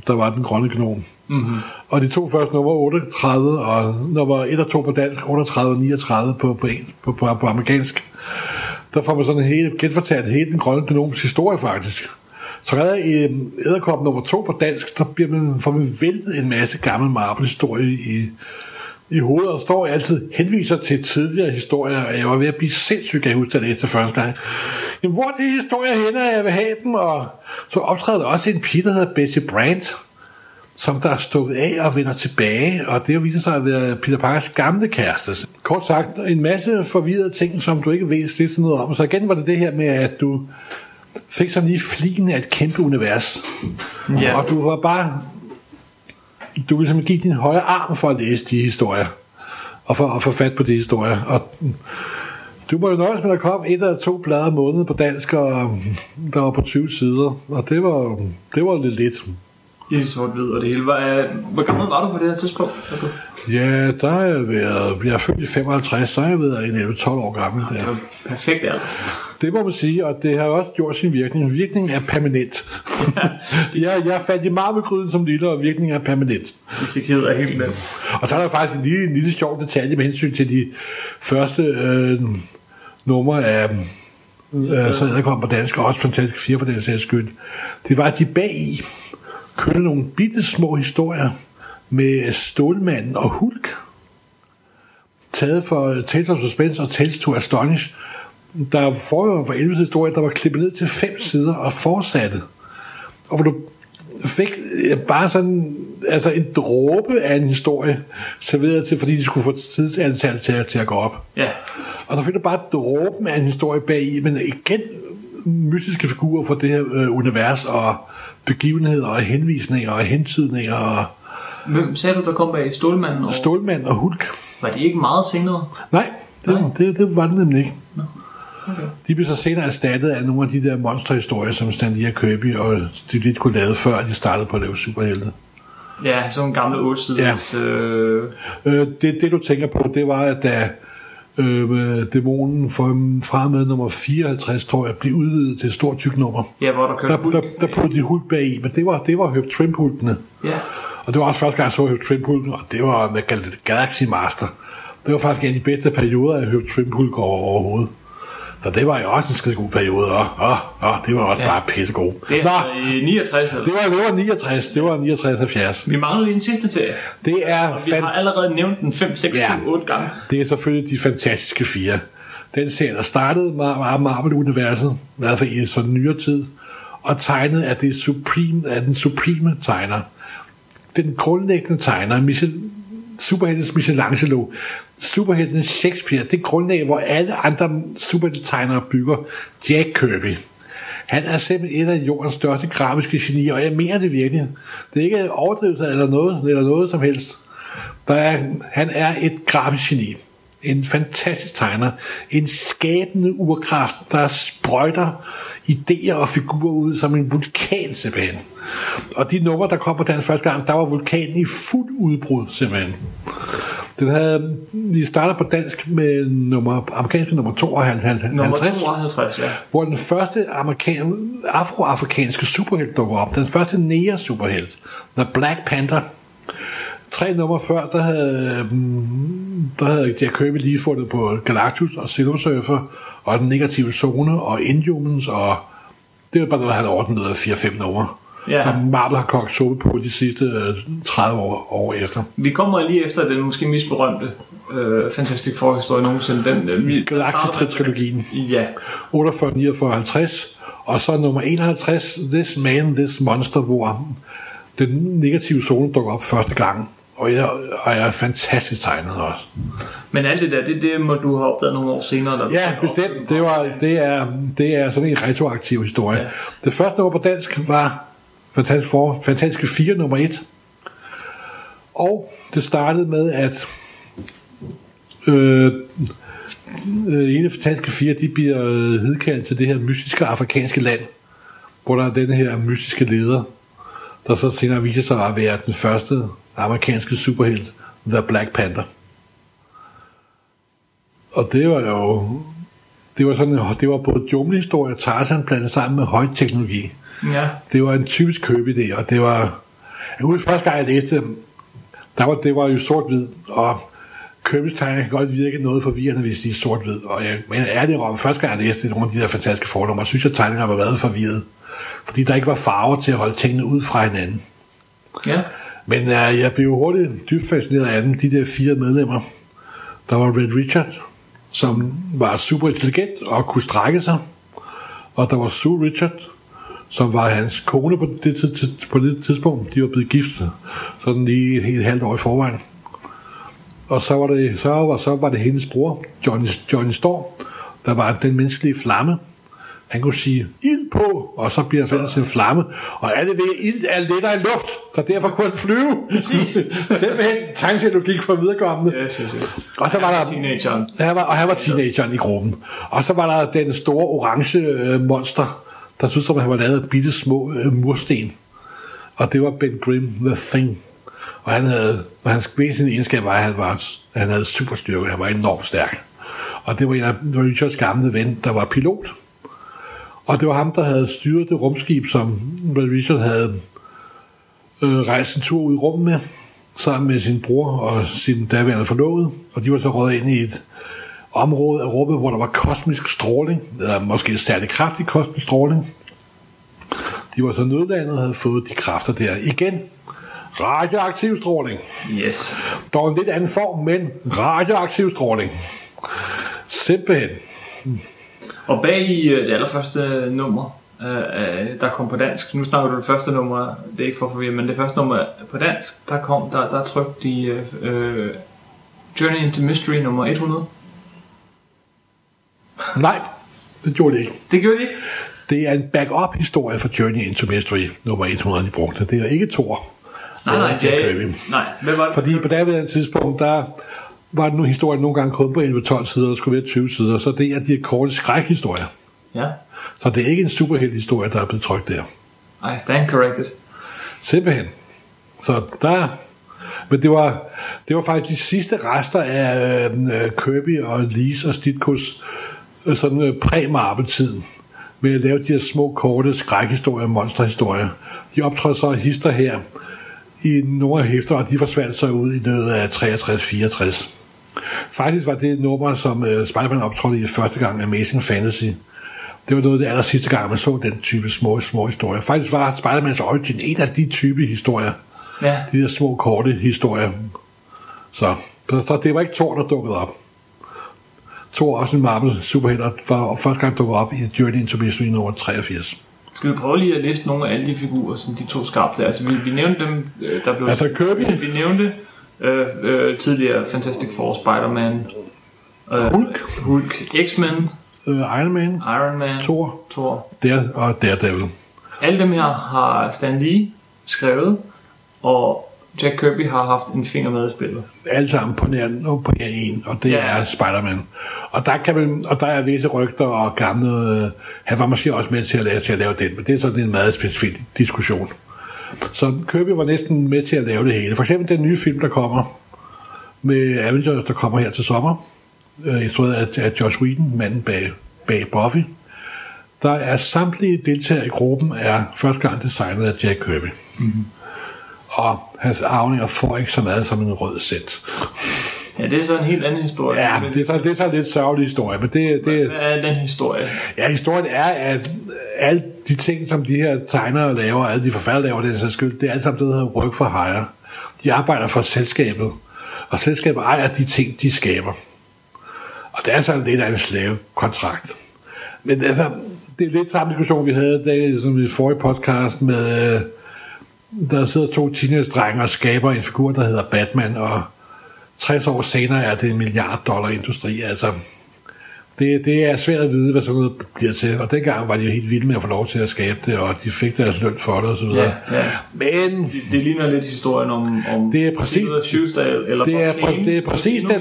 [SPEAKER 2] der var den grønne gnom. Mm-hmm. Og de to første nummer 38 og nummer 1 og 2 på dansk, 38 og 39 på, på, på, på, på amerikansk. Der får man sådan hele, genfortalt hele den grønne gnoms historie faktisk. Så redder i øhm, æderkop nummer 2 på dansk, der bliver man, får man væltet en masse gammel Marvel-historie i, i hovedet, og står altid henviser til tidligere historier, og jeg var ved at blive sindssygt, kan jeg huske, at jeg læste det første gang. Jamen, hvor er de historier henne, og jeg vil have dem, og så optræder der også en pige, der hedder Bessie Brandt, som der er stukket af og vender tilbage, og det viser sig at være Peter Parkers gamle kæreste. Kort sagt, en masse forvirrede ting, som du ikke ved lidt noget om. Så igen var det det her med, at du fik sådan lige fligen af et kæmpe univers.
[SPEAKER 1] Ja.
[SPEAKER 2] Og du var bare... Du ville simpelthen give din højre arm for at læse de historier. Og for at få fat på de historier. Og du må jo nøjes med, at der kom et eller to blade om måneden på dansk, og der var på 20 sider. Og det var, det var lidt lidt.
[SPEAKER 1] Det er sort-hvid og det hele. Hvor, øh, hvor gammel var du på det her tidspunkt?
[SPEAKER 2] Ja, der har jeg været... Jeg er født i 55, så har jeg været en 11-12 år gammel
[SPEAKER 1] Det
[SPEAKER 2] der.
[SPEAKER 1] var perfekt alder.
[SPEAKER 2] Det må man sige, og det har også gjort sin virkning. Virkningen er permanent. jeg, jeg faldt i marmegryden som lille, og virkningen er permanent.
[SPEAKER 1] Hed af helt med.
[SPEAKER 2] Og så er der faktisk en lille, en lille sjov detalje med hensyn til de første øh, numre af øh, så jeg kom på dansk, og også fantastisk fire for den sags skyld. Det var, at de bag i kørte nogle bitte små historier med Stålmanden og Hulk, taget for Tales of Suspense og Tales to Astonish, der forrige for 11 historier, der var klippet ned til fem sider og fortsatte. Og hvor du fik bare sådan altså en dråbe af en historie serveret til, fordi de skulle få tidsantal til, at- til at gå op.
[SPEAKER 1] Ja.
[SPEAKER 2] Og der fik du bare dråben af en historie bag i, men igen mystiske figurer for det her øh, univers, og begivenheder, og henvisninger, og hentydninger, og
[SPEAKER 1] Hvem sagde du, der kom bag Stålmanden? Og
[SPEAKER 2] Stålmand og Hulk.
[SPEAKER 1] var det ikke meget senere?
[SPEAKER 2] Nej, det,
[SPEAKER 1] Nej.
[SPEAKER 2] det, det var det nemlig ikke. De blev så senere erstattet af nogle af de der monsterhistorier, som Stan Lee og Kirby og Steve Ditko lavede, før de startede på at lave superhelte.
[SPEAKER 1] Ja, sådan en gamle 8 siders... Ja. Øh,
[SPEAKER 2] Øh, det, det, du tænker på, det var, at da øh, dæmonen fra, med nummer 54, tror jeg, blev udvidet til et stort tyk nummer.
[SPEAKER 1] ja, hvor der kørte
[SPEAKER 2] Der, der, der puttede de Hulk bag i, men det var, det var Herb Trimp-hulkene.
[SPEAKER 1] Ja.
[SPEAKER 2] Og det var også første gang, jeg så Herb Trimp-hulken, og det var med Gal- Galaxy Master. Det var faktisk en af de bedste perioder af Herb over, overhovedet. Så det var jo også en skide god periode, og, og, og det var også ja. bare pissegod.
[SPEAKER 1] Det er
[SPEAKER 2] Nå,
[SPEAKER 1] altså i 69. Eller?
[SPEAKER 2] det var, det var 69, det var 69-70.
[SPEAKER 1] Vi mangler lige en sidste serie.
[SPEAKER 2] Det er,
[SPEAKER 1] Vi
[SPEAKER 2] fan,
[SPEAKER 1] har allerede nævnt den 5, 6, 7,
[SPEAKER 2] Ja.
[SPEAKER 1] 8 gange.
[SPEAKER 2] det er selvfølgelig de fantastiske fire. Den serie, der startede Mar- Marvel-universet, altså i sådan nyere tid, og tegnet af, det supreme, af den supreme tegner. Den grundlæggende tegner, Michel, superheltens Michelangelo, superheltens Shakespeare, det grundlag, hvor alle andre superheltetegnere bygger, Jack Kirby. Han er simpelthen et af jordens største grafiske genier, og jeg mener det virkelig. Det er ikke overdrivelse eller noget, eller noget som helst. Der er, han er et grafisk geni. En fantastisk tegner. En skabende urkraft, der sprøjter idéer og figurer ud som en vulkan simpelthen. Og de numre, der kom på dansk første gang, der var vulkanen i fuld udbrud simpelthen. Den havde, vi starter på dansk med nummer, amerikanske nummer 52,
[SPEAKER 1] Nummer 52, ja.
[SPEAKER 2] hvor den første amerikan, afroafrikanske superhelt dukker op. Den første nære superhelt. The Black Panther. Tre nummer før, der havde, mm, der havde Jack Kirby lige fundet på Galactus og Silver Surfer, og den negative zone, og Inhumans, og det var bare noget, han ordnede af 4-5 numre.
[SPEAKER 1] Ja.
[SPEAKER 2] Som Marvel har kogt suppe på de sidste øh, 30 år, år efter.
[SPEAKER 1] Vi kommer lige efter den måske mest berømte øh, Fantastic Four-historie nogensinde. Den, øh, vi,
[SPEAKER 2] Galactus-trilogien.
[SPEAKER 1] Ja,
[SPEAKER 2] 48, 49, 50, og så nummer 51, This Man, This Monster, hvor den negative zone dukker op første gang. Og jeg, og jeg er fantastisk tegnet også.
[SPEAKER 1] men alt det der, det, det må du have opdaget nogle år senere. Der
[SPEAKER 2] Ja, bestemt. Det, var, det, er, det er sådan en retroaktiv historie.
[SPEAKER 1] Ja.
[SPEAKER 2] Det første nummer på dansk var Fantastisk, for, Fantastiske 4 nummer 1. Og det startede med, at øh, øh, ene fantastiske fire, de bliver øh, hedkaldt til det her mystiske afrikanske land, hvor der er den her mystiske leder, der så senere viser sig at være den første amerikanske superhelt, The Black Panther. Og det var jo det var sådan det var både junglehistorie og Tarzan blandet sammen med højteknologi.
[SPEAKER 1] Ja.
[SPEAKER 2] Det var en typisk købeidé, og det var jeg husker første gang jeg læste der var, det var jo sort-hvid, og tegninger kan godt virke noget forvirrende, hvis de er sort-hvid. Og jeg mener ærligt om, første gang jeg læste nogle af de der fantastiske fornummer, synes jeg, at tegningerne var været forvirret. Fordi der ikke var farver til at holde tingene ud fra hinanden.
[SPEAKER 1] Ja.
[SPEAKER 2] Men uh, jeg blev hurtigt dybt fascineret af dem, de der fire medlemmer. Der var Red Richard, som var super intelligent og kunne strække sig. Og der var Sue Richard, som var hans kone på det, tid- på det tidspunkt. De var blevet gift, sådan lige et helt halvt år i forvejen. Og så var det, så var, så var det hendes bror, Johnny, Johnny Storm, der var den menneskelige flamme. Han kunne sige ild på, og så bliver han til en flamme. Og alle ved, ild er lettere i luft, så derfor kunne han flyve. Simpelthen tegnsætlogik for viderekommende.
[SPEAKER 1] Yes, yes, yes.
[SPEAKER 2] Og så var der,
[SPEAKER 1] Teenageren.
[SPEAKER 2] han var, og han var teenageren i gruppen. Og så var der den store orange øh, monster, der synes, at han var lavet af bitte små øh, mursten. Og det var Ben Grimm, The Thing. Og han havde, og hans væsentlige egenskab var, at han, var, han havde superstyrke. Han var enormt stærk. Og det var en af Richards gamle ven, der var pilot. Og det var ham, der havde styret det rumskib, som Richard havde øh, rejst en tur ud i rummet med, sammen med sin bror og sin daværende forlovede. Og de var så rådet ind i et område af rummet, hvor der var kosmisk stråling, eller måske særlig kraftig kosmisk stråling. De var så nødlandet og havde fået de kræfter der. Igen, radioaktiv stråling.
[SPEAKER 1] Yes.
[SPEAKER 2] Dog en lidt anden form, men radioaktiv stråling. Simpelthen.
[SPEAKER 1] Og bag i øh, det allerførste nummer, øh, øh, der kom på dansk, nu snakker du det første nummer, det er ikke for at forvirre, men det første nummer på dansk, der kom, der, der trykte de øh, øh, Journey into Mystery nummer 100.
[SPEAKER 2] Nej, det gjorde det ikke.
[SPEAKER 1] Det gjorde de ikke?
[SPEAKER 2] Det er en backup historie for Journey into Mystery, nummer 100, de brugte. Det er ikke Thor.
[SPEAKER 1] Nej, nej, det nej, hvad var det?
[SPEAKER 2] Fordi på daværende tidspunkt, der var nu historien nogle gange kun på 11-12 sider, der skulle være 20 sider, så det er de korte skrækhistorier.
[SPEAKER 1] Ja,
[SPEAKER 2] Så det er ikke en superhelt historie, der er blevet trykt der.
[SPEAKER 1] I stand corrected.
[SPEAKER 2] Simpelthen. Så der... Men det var, det var faktisk de sidste rester af øh, Kirby og Lees og Stitkos øh, sådan øh, præ-Marvel-tiden med at lave de her små, korte skrækhistorier og monsterhistorier. De optrådte så hister her i nogle af hæfter, og de forsvandt så ud i løbet af 63-64. Faktisk var det et nummer, som øh, Spider-Man optrådte i første gang, Amazing Fantasy. Det var noget af det aller sidste gang, man så den type små, små historier. Faktisk var Spider-Man's Origin en af de type historier.
[SPEAKER 1] Ja,
[SPEAKER 2] De der små, korte historier. Så, så det var ikke Thor, der dukkede op. Thor også en Marvel superhelt, og for første gang dukkede op i Journey into Mystery nummer 83.
[SPEAKER 1] skal vi prøve lige at liste nogle af alle de figurer, som de to skabte? Altså, vi, vi nævnte dem, øh, der blev...
[SPEAKER 2] Altså Kirby,
[SPEAKER 1] Vi nævnte øh, øh, tidligere Fantastic Four, Spider-Man, øh,
[SPEAKER 2] Hulk,
[SPEAKER 1] Hulk, X-Men,
[SPEAKER 2] øh, Iron Man,
[SPEAKER 1] Iron Man,
[SPEAKER 2] Thor,
[SPEAKER 1] Thor.
[SPEAKER 2] der og Daredevil.
[SPEAKER 1] Alle dem her har Stan Lee skrevet, og Jack Kirby har haft en finger med i spillet.
[SPEAKER 2] Alle sammen på nær, på nær en, og det
[SPEAKER 1] Ja.
[SPEAKER 2] er Spider-Man. Og der, kan man, og der er visse rygter og gamle... Øh, han var måske også med til at, lave, til at lave den, men det er sådan en meget specifik diskussion. Så Kirby var næsten med til at lave det hele. For eksempel den nye film, der kommer med Avengers, der kommer her til sommer, øh, instrueret af, af Josh Whedon, manden bag, bag Buffy. Der er samtlige deltagere i gruppen er første gang designet af Jack Kirby. Mm-hmm. Og hans arvninger får ikke så meget som en rød sæt.
[SPEAKER 1] Ja, det er så en helt anden historie.
[SPEAKER 2] Ja, det er så, det er så en lidt sørgelig historie, men det, det,
[SPEAKER 1] Hvad er den historie?
[SPEAKER 2] ja, historien er, at alle de ting, som de her tegnere laver, alle de forfattere laver, det er så skyld, det er alt sammen det, der hedder work for hire. De arbejder for selskabet, og selskabet ejer de ting, de skaber. Og det er så lidt af en slavekontrakt. Men altså, det er lidt samme diskussion, vi havde da, som i forrige podcast med, øh, der sidder to teenage-drenge og skaber en figur, der hedder Batman, og 60 år senere er det en milliard dollar industri. Altså, Det, det er svært at vide, hvad sådan noget bliver til. Og dengang var de jo helt vilde med at få lov til at skabe det, og de fik deres løn for det osv.
[SPEAKER 1] Ja, ja.
[SPEAKER 2] Men
[SPEAKER 1] Det, det ligner lidt historien om, om
[SPEAKER 2] Det er præcis-
[SPEAKER 1] Sjøsdal, eller
[SPEAKER 2] det er,
[SPEAKER 1] Bob
[SPEAKER 2] det er præcis den...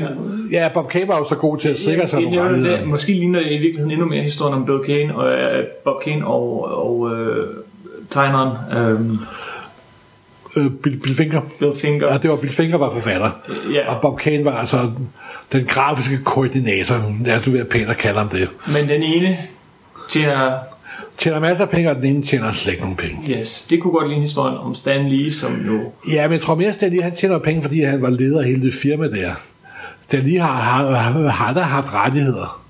[SPEAKER 2] Ja, Bob Kane var jo så god til at sikre sig nogle rettigheder.
[SPEAKER 1] Måske ligner det i virkeligheden endnu mere historien om Bill Kane og uh, Bob Kane og, og uh, tegneren um,
[SPEAKER 2] Øh, Bill, Bill Finger.
[SPEAKER 1] Bill Finger.
[SPEAKER 2] Ja, det var Bill Finger var forfatter.
[SPEAKER 1] Ja.
[SPEAKER 2] Og Bob Kane var altså den grafiske koordinator. Ja, du vil pænt at kalde ham det.
[SPEAKER 1] Men den ene tjener...
[SPEAKER 2] Tjener masser af penge, og den ene tjener slet ikke nogen penge.
[SPEAKER 1] Yes, det kunne godt ligne historien om Stan Lee, som jo...
[SPEAKER 2] Ja, men jeg tror mere, Stan Lee, han tjener penge, fordi han var leder af hele det firma der. Stan Lee har, har, har, har aldrig haft rettigheder.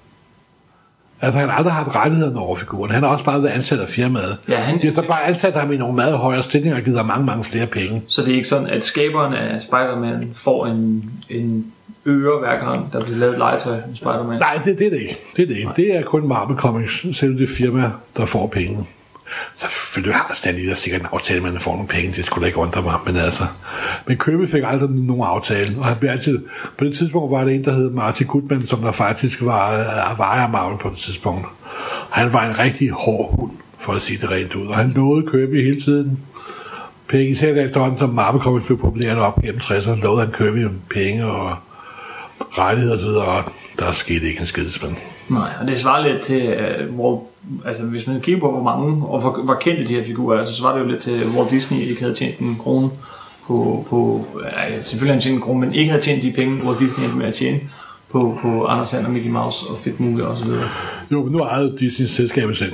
[SPEAKER 2] Altså, han har aldrig haft rettigheder over figuren. Han har også bare været ansat af firmaet.
[SPEAKER 1] Ja, han-
[SPEAKER 2] De har så bare ansat ham i nogle meget højere stillinger og givet ham mange, mange flere penge.
[SPEAKER 1] Så det er ikke sådan, at skaberen af Spider-Man får en, en øre hver gang, der bliver lavet legetøj med Spider-Man.
[SPEAKER 2] Nej, det, det er det ikke. Det er det ikke. Det er kun Marvel Comics, selv det firma, der får penge. Selvfølgelig har Stan Lee sikkert en aftale, med, får nogle penge. Det skulle da ikke undre mig. Men altså, men Købe fik aldrig nogen aftale. Og han blev altid, på det tidspunkt var det en, der hed Martin Goodman, som der faktisk var, øh, var Marvel på det tidspunkt. Han var en rigtig hård hund, for at sige det rent ud. Og han lovede Købe hele tiden penge. Især efterhånden, som Marvel Comics blev populært op gennem 60'erne, lovede han Købe penge og rettigheder og så videre, og der skete ikke en skidespand.
[SPEAKER 1] Nej, og det svarer lidt til, uh, hvor, altså hvis man kigger på, hvor mange og hvor, hvor kendte de her figurer er, så svarer det jo lidt til, hvor Disney ikke havde tjent en krone på, på ja, selvfølgelig han tjent en krone, men ikke havde tjent de penge, hvor Disney endte med at tjene på, på Anders Sand og Mickey Mouse og Fedt Muligt og så videre.
[SPEAKER 2] Jo, men nu ejede Disney selskabet selv.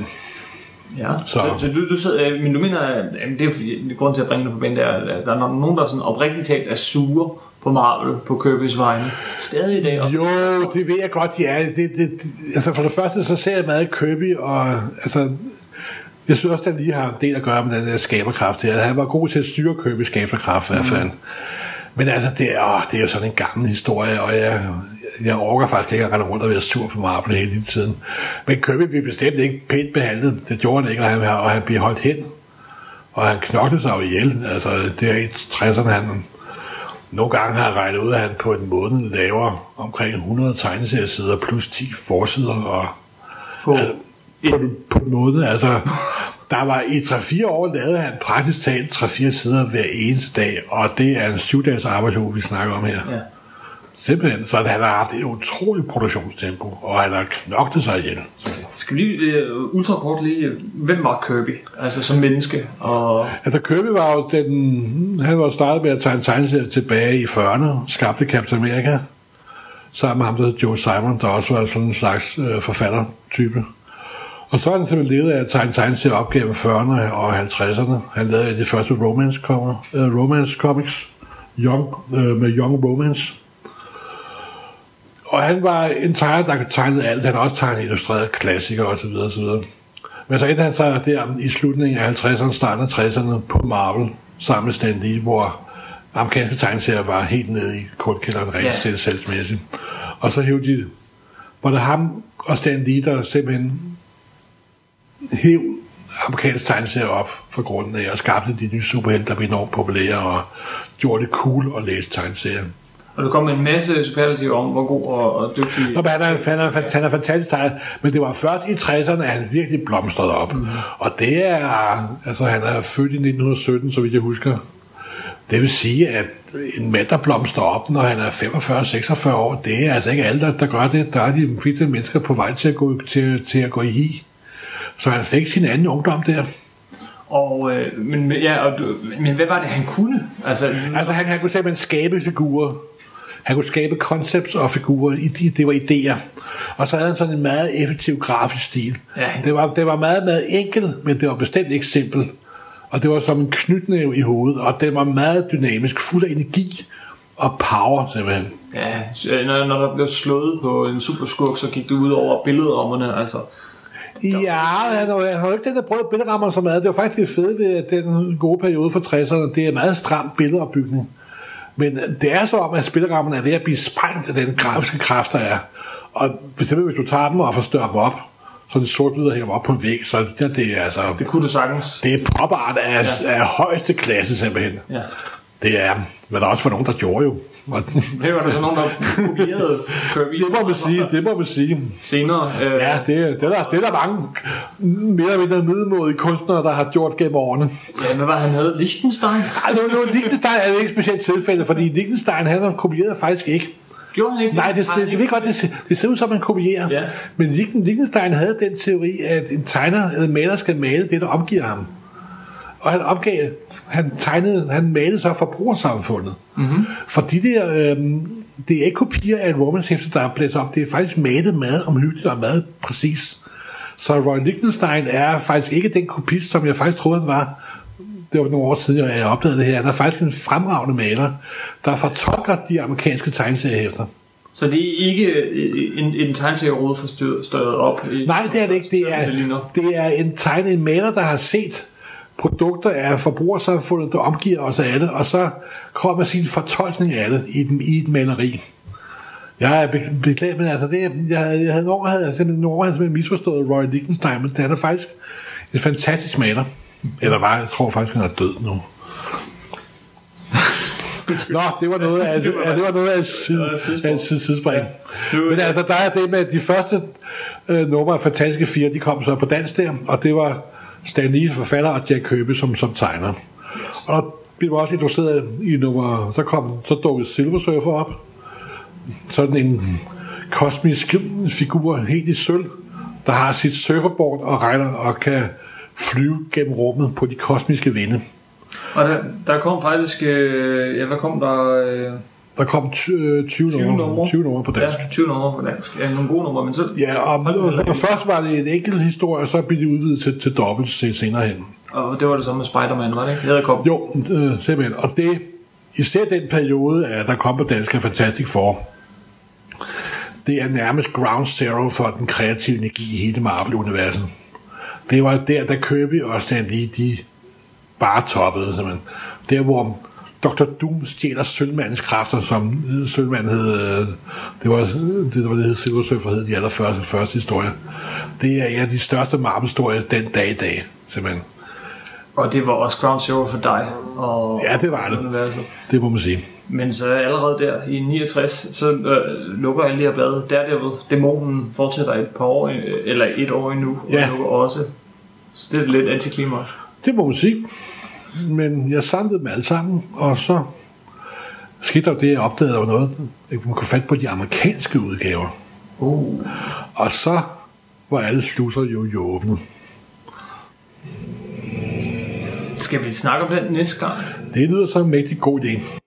[SPEAKER 1] Ja, så,
[SPEAKER 2] Så-
[SPEAKER 1] så, du, du sidder, øh, men du mener, at det er grund til at bringe det på banen, der, at der er nogen, der sådan oprigtigt talt er sure på Marvel, på Kirby's vegne, stadig i dag.
[SPEAKER 2] Jo, det ved jeg godt, er. Det, det, det, altså for det første, så ser jeg meget Kirby, og altså, jeg synes også, at lige har en del at gøre med den der skaberkraft her. Han var god til at styre Kirby's skaberkraft i hvert fald. Men altså, det er, åh, det er jo sådan en gammel historie, og jeg, jeg orker faktisk ikke at rende rundt og være sur på Marvel hele tiden. Men Kirby blev bestemt ikke pænt behandlet. Det gjorde han ikke, og han, og han blev holdt hen. Og han knoklede sig jo ihjel. Altså, det er i 60'erne, han nogle gange har jeg regnet ud, at han på en måned laver omkring 100 tegneseriesider plus 10 forsider og
[SPEAKER 1] på,
[SPEAKER 2] på, på en måned. Altså, der var i 3-4 år lavet han praktisk talt 3-4 sider hver eneste dag, og det er en 7-dages arbejdsuge, vi snakker om her.
[SPEAKER 1] ja.
[SPEAKER 2] Simpelthen, så han har haft et utroligt produktionstempo, og han har knoklet sig ihjel.
[SPEAKER 1] Skal vi lige uh, ultrakort lige, hvem var Kirby? Altså som menneske, og
[SPEAKER 2] Altså Kirby var jo den, han var startet med at tegne tegneserier tilbage i 40'erne, skabte Captain America, sammen med ham, der hed Joe Simon, der også var sådan en slags øh, forfattertype. Og så har han simpelthen levet af at tegne tegneserier op gennem 40'erne og 50'erne. Han lavede de første romance, kommer, øh, romance comics, young, øh, med Young Romance. Og han var en tegner, der tegnede alt. Han har også tegnet illustrerede klassikere osv. osv. Men så endte han sig der i slutningen af 50'erne, starten af 60'erne på Marvel, sammen med Stan Lee, hvor amerikanske tegneserier var helt nede i kuldkælderen rent yeah. selvmæssigt. Og så hævde de, var det ham og Stan Lee, der simpelthen hæv amerikanske tegneserier op for grunden af, og skabte de nye superhelte, der blev enormt populære, og gjorde det cool at læse tegneserier.
[SPEAKER 1] Og du kom med en masse superlative om, hvor god og, og dygtig...
[SPEAKER 2] Men han, er, han, er, han, er, fantastisk tegner, men det var først i 60'erne, at han virkelig blomstrede op. Mm. Og det er, altså han er født i 1917, så vidt jeg husker. Det vil sige, at en mand, der blomstrer op, når han er 45-46 år, det er altså ikke alle, der, der gør det. Der er de fleste mennesker på vej til at gå, til, til at gå i hi. Så han fik sin anden ungdom der.
[SPEAKER 1] Og, øh, men, ja, og men hvad var det, han kunne? Altså,
[SPEAKER 2] Altså han, han kunne simpelthen skabe figurer. Han kunne skabe concepts og figurer. Det var idéer. Og så havde han sådan en meget effektiv grafisk stil.
[SPEAKER 1] Ja.
[SPEAKER 2] Det, var, det var meget, meget enkelt, men det var bestemt ikke simpelt. Og det var som en knytnæve i hovedet, og det var meget dynamisk, fuld af energi og power simpelthen.
[SPEAKER 1] ja, så, når, når der blev slået på en superskurk, så gik det ud over billedrammerne, altså...
[SPEAKER 2] Ja, han har, jo ikke den der brød billedrammer så meget. Det var faktisk fede ved den gode periode fra 60'erne. Det er meget stram billedopbygning. Men det er så om, at spillerammerne er ved at blive sprængt af den grafiske kraft, der er. Og hvis, hvis du tager dem og forstørrer dem op, så det sort og hænger op på en væg, så det, der, det er altså...
[SPEAKER 1] Det kunne du sagtens.
[SPEAKER 2] Det er pop art af, ja. af højeste klasse simpelthen.
[SPEAKER 1] Ja.
[SPEAKER 2] Det er, men der er også for nogen, der gjorde jo. Og
[SPEAKER 1] Det var der så nogen, der kopierede Kirby.
[SPEAKER 2] det må man sige, det må man sige.
[SPEAKER 1] Senere. Øh,
[SPEAKER 2] Ja, det, det, er der, det er der mange mere eller mindre middelmådige kunstnere, der har gjort gennem årene.
[SPEAKER 1] ja, hvad var han hed? Liechtenstein?
[SPEAKER 2] Ej, nu, nu, Liechtenstein er det ikke et specielt tilfælde, fordi Liechtenstein, han har kopieret faktisk ikke.
[SPEAKER 1] Gjorde han ikke
[SPEAKER 2] Nej, det, det, det, det, godt, det, det ser ud som, man kopierer.
[SPEAKER 1] Ja.
[SPEAKER 2] Men Lichten- Liechtenstein havde den teori, at en tegner, en maler skal male det, der omgiver ham. Og han opgav, han tegnede, han malede så forbrugersamfundet. Mm-hmm. For de der, øh, det er ikke kopier af et romanshæfte, der er blæst op, det er faktisk malet mad og menut, der er meget præcis. Så Roy Lichtenstein er faktisk ikke den kopist, som jeg faktisk troede, han var. Det var nogle år siden, jeg opdagede det her. Han er faktisk en fremragende maler, der fortolker de amerikanske tegneseriehæfter.
[SPEAKER 1] Så det er ikke øh, en, en tegneserieråd forstørret op? I,
[SPEAKER 2] Nej, det er det ikke. Det er,
[SPEAKER 1] det
[SPEAKER 2] er en tegner, en maler, der har set produkter af forbrugersamfundet, der omgiver os alle, og så kommer sin fortolkning af det i, den, i et maleri. Jeg er be- beklaget, men altså, det, jeg, jeg havde over, havde, jeg simpelthen, år havde jeg simpelthen misforstået Roy Lichtenstein, men han er faktisk en fantastisk maler. Eller var, jeg tror faktisk, han er død nu. Nå, det var noget af, ja, det var noget af side, af sidespring. Men altså, der er det med, at de første øh, numre af Fantastiske Fire, de kom så på dansk der, og det var Stan Lee, forfatter, og Jack Kirby som, som tegner. Og vi var også introduceret i nummer, så kom, så dukkede Silver Surfer op. Sådan en kosmisk figur, helt i sølv, der har sit surferboard og regner og kan flyve gennem rummet på de kosmiske vinde.
[SPEAKER 1] Og der, der kom faktisk... Øh, ja, hvad kom der? Øh,
[SPEAKER 2] der kom ty- øh, 20, 20 numre,
[SPEAKER 1] numre.
[SPEAKER 2] 20 numre på dansk.
[SPEAKER 1] Ja, 20 numre på dansk. Ja, nogle gode numre, men så...
[SPEAKER 2] Ja, og, og, og først var det en enkelt historie, og så blev det udvidet til, til dobbelt se- senere hen.
[SPEAKER 1] Og det var det samme med Spider-Man, var det ikke? Edderkop.
[SPEAKER 2] Jo, øh, simpelthen. Og det, især den periode, at der kom på dansk af Fantastic Four, det er nærmest ground zero for den kreative energi i hele Marvel-universet. Det var der, der Kirby og Stan Lee, de bare toppede, simpelthen. Der, hvor Dr. Doom stjæler Sølvmandens kræfter, som Sølvmanden hed, øh, det var det, var det hed Silver Surfer hed de allerførste første historier. Det er en af de største Marvel-historier den dag i dag, simpelthen.
[SPEAKER 1] Og det var også Ground Zero for dig. Og,
[SPEAKER 2] Ja, det var det.
[SPEAKER 1] Universet.
[SPEAKER 2] Det må man sige.
[SPEAKER 1] Men så allerede der i 69, så øh, lukker alle de her blade. Daredevil, dæmonen, fortsætter et par år, øh, eller et år endnu,
[SPEAKER 2] Ja.
[SPEAKER 1] og lukker også. Så det er lidt antiklimaks.
[SPEAKER 2] Det må man sige. Men jeg samlede dem alle sammen, og så skete der det, jeg opdagede, var noget, man kunne fat på de amerikanske udgaver.
[SPEAKER 1] Uh.
[SPEAKER 2] Og så var alle slusser jo, jo åbnet.
[SPEAKER 1] Skal vi snakke om den næste gang?
[SPEAKER 2] Det lyder som en mægtig god idé.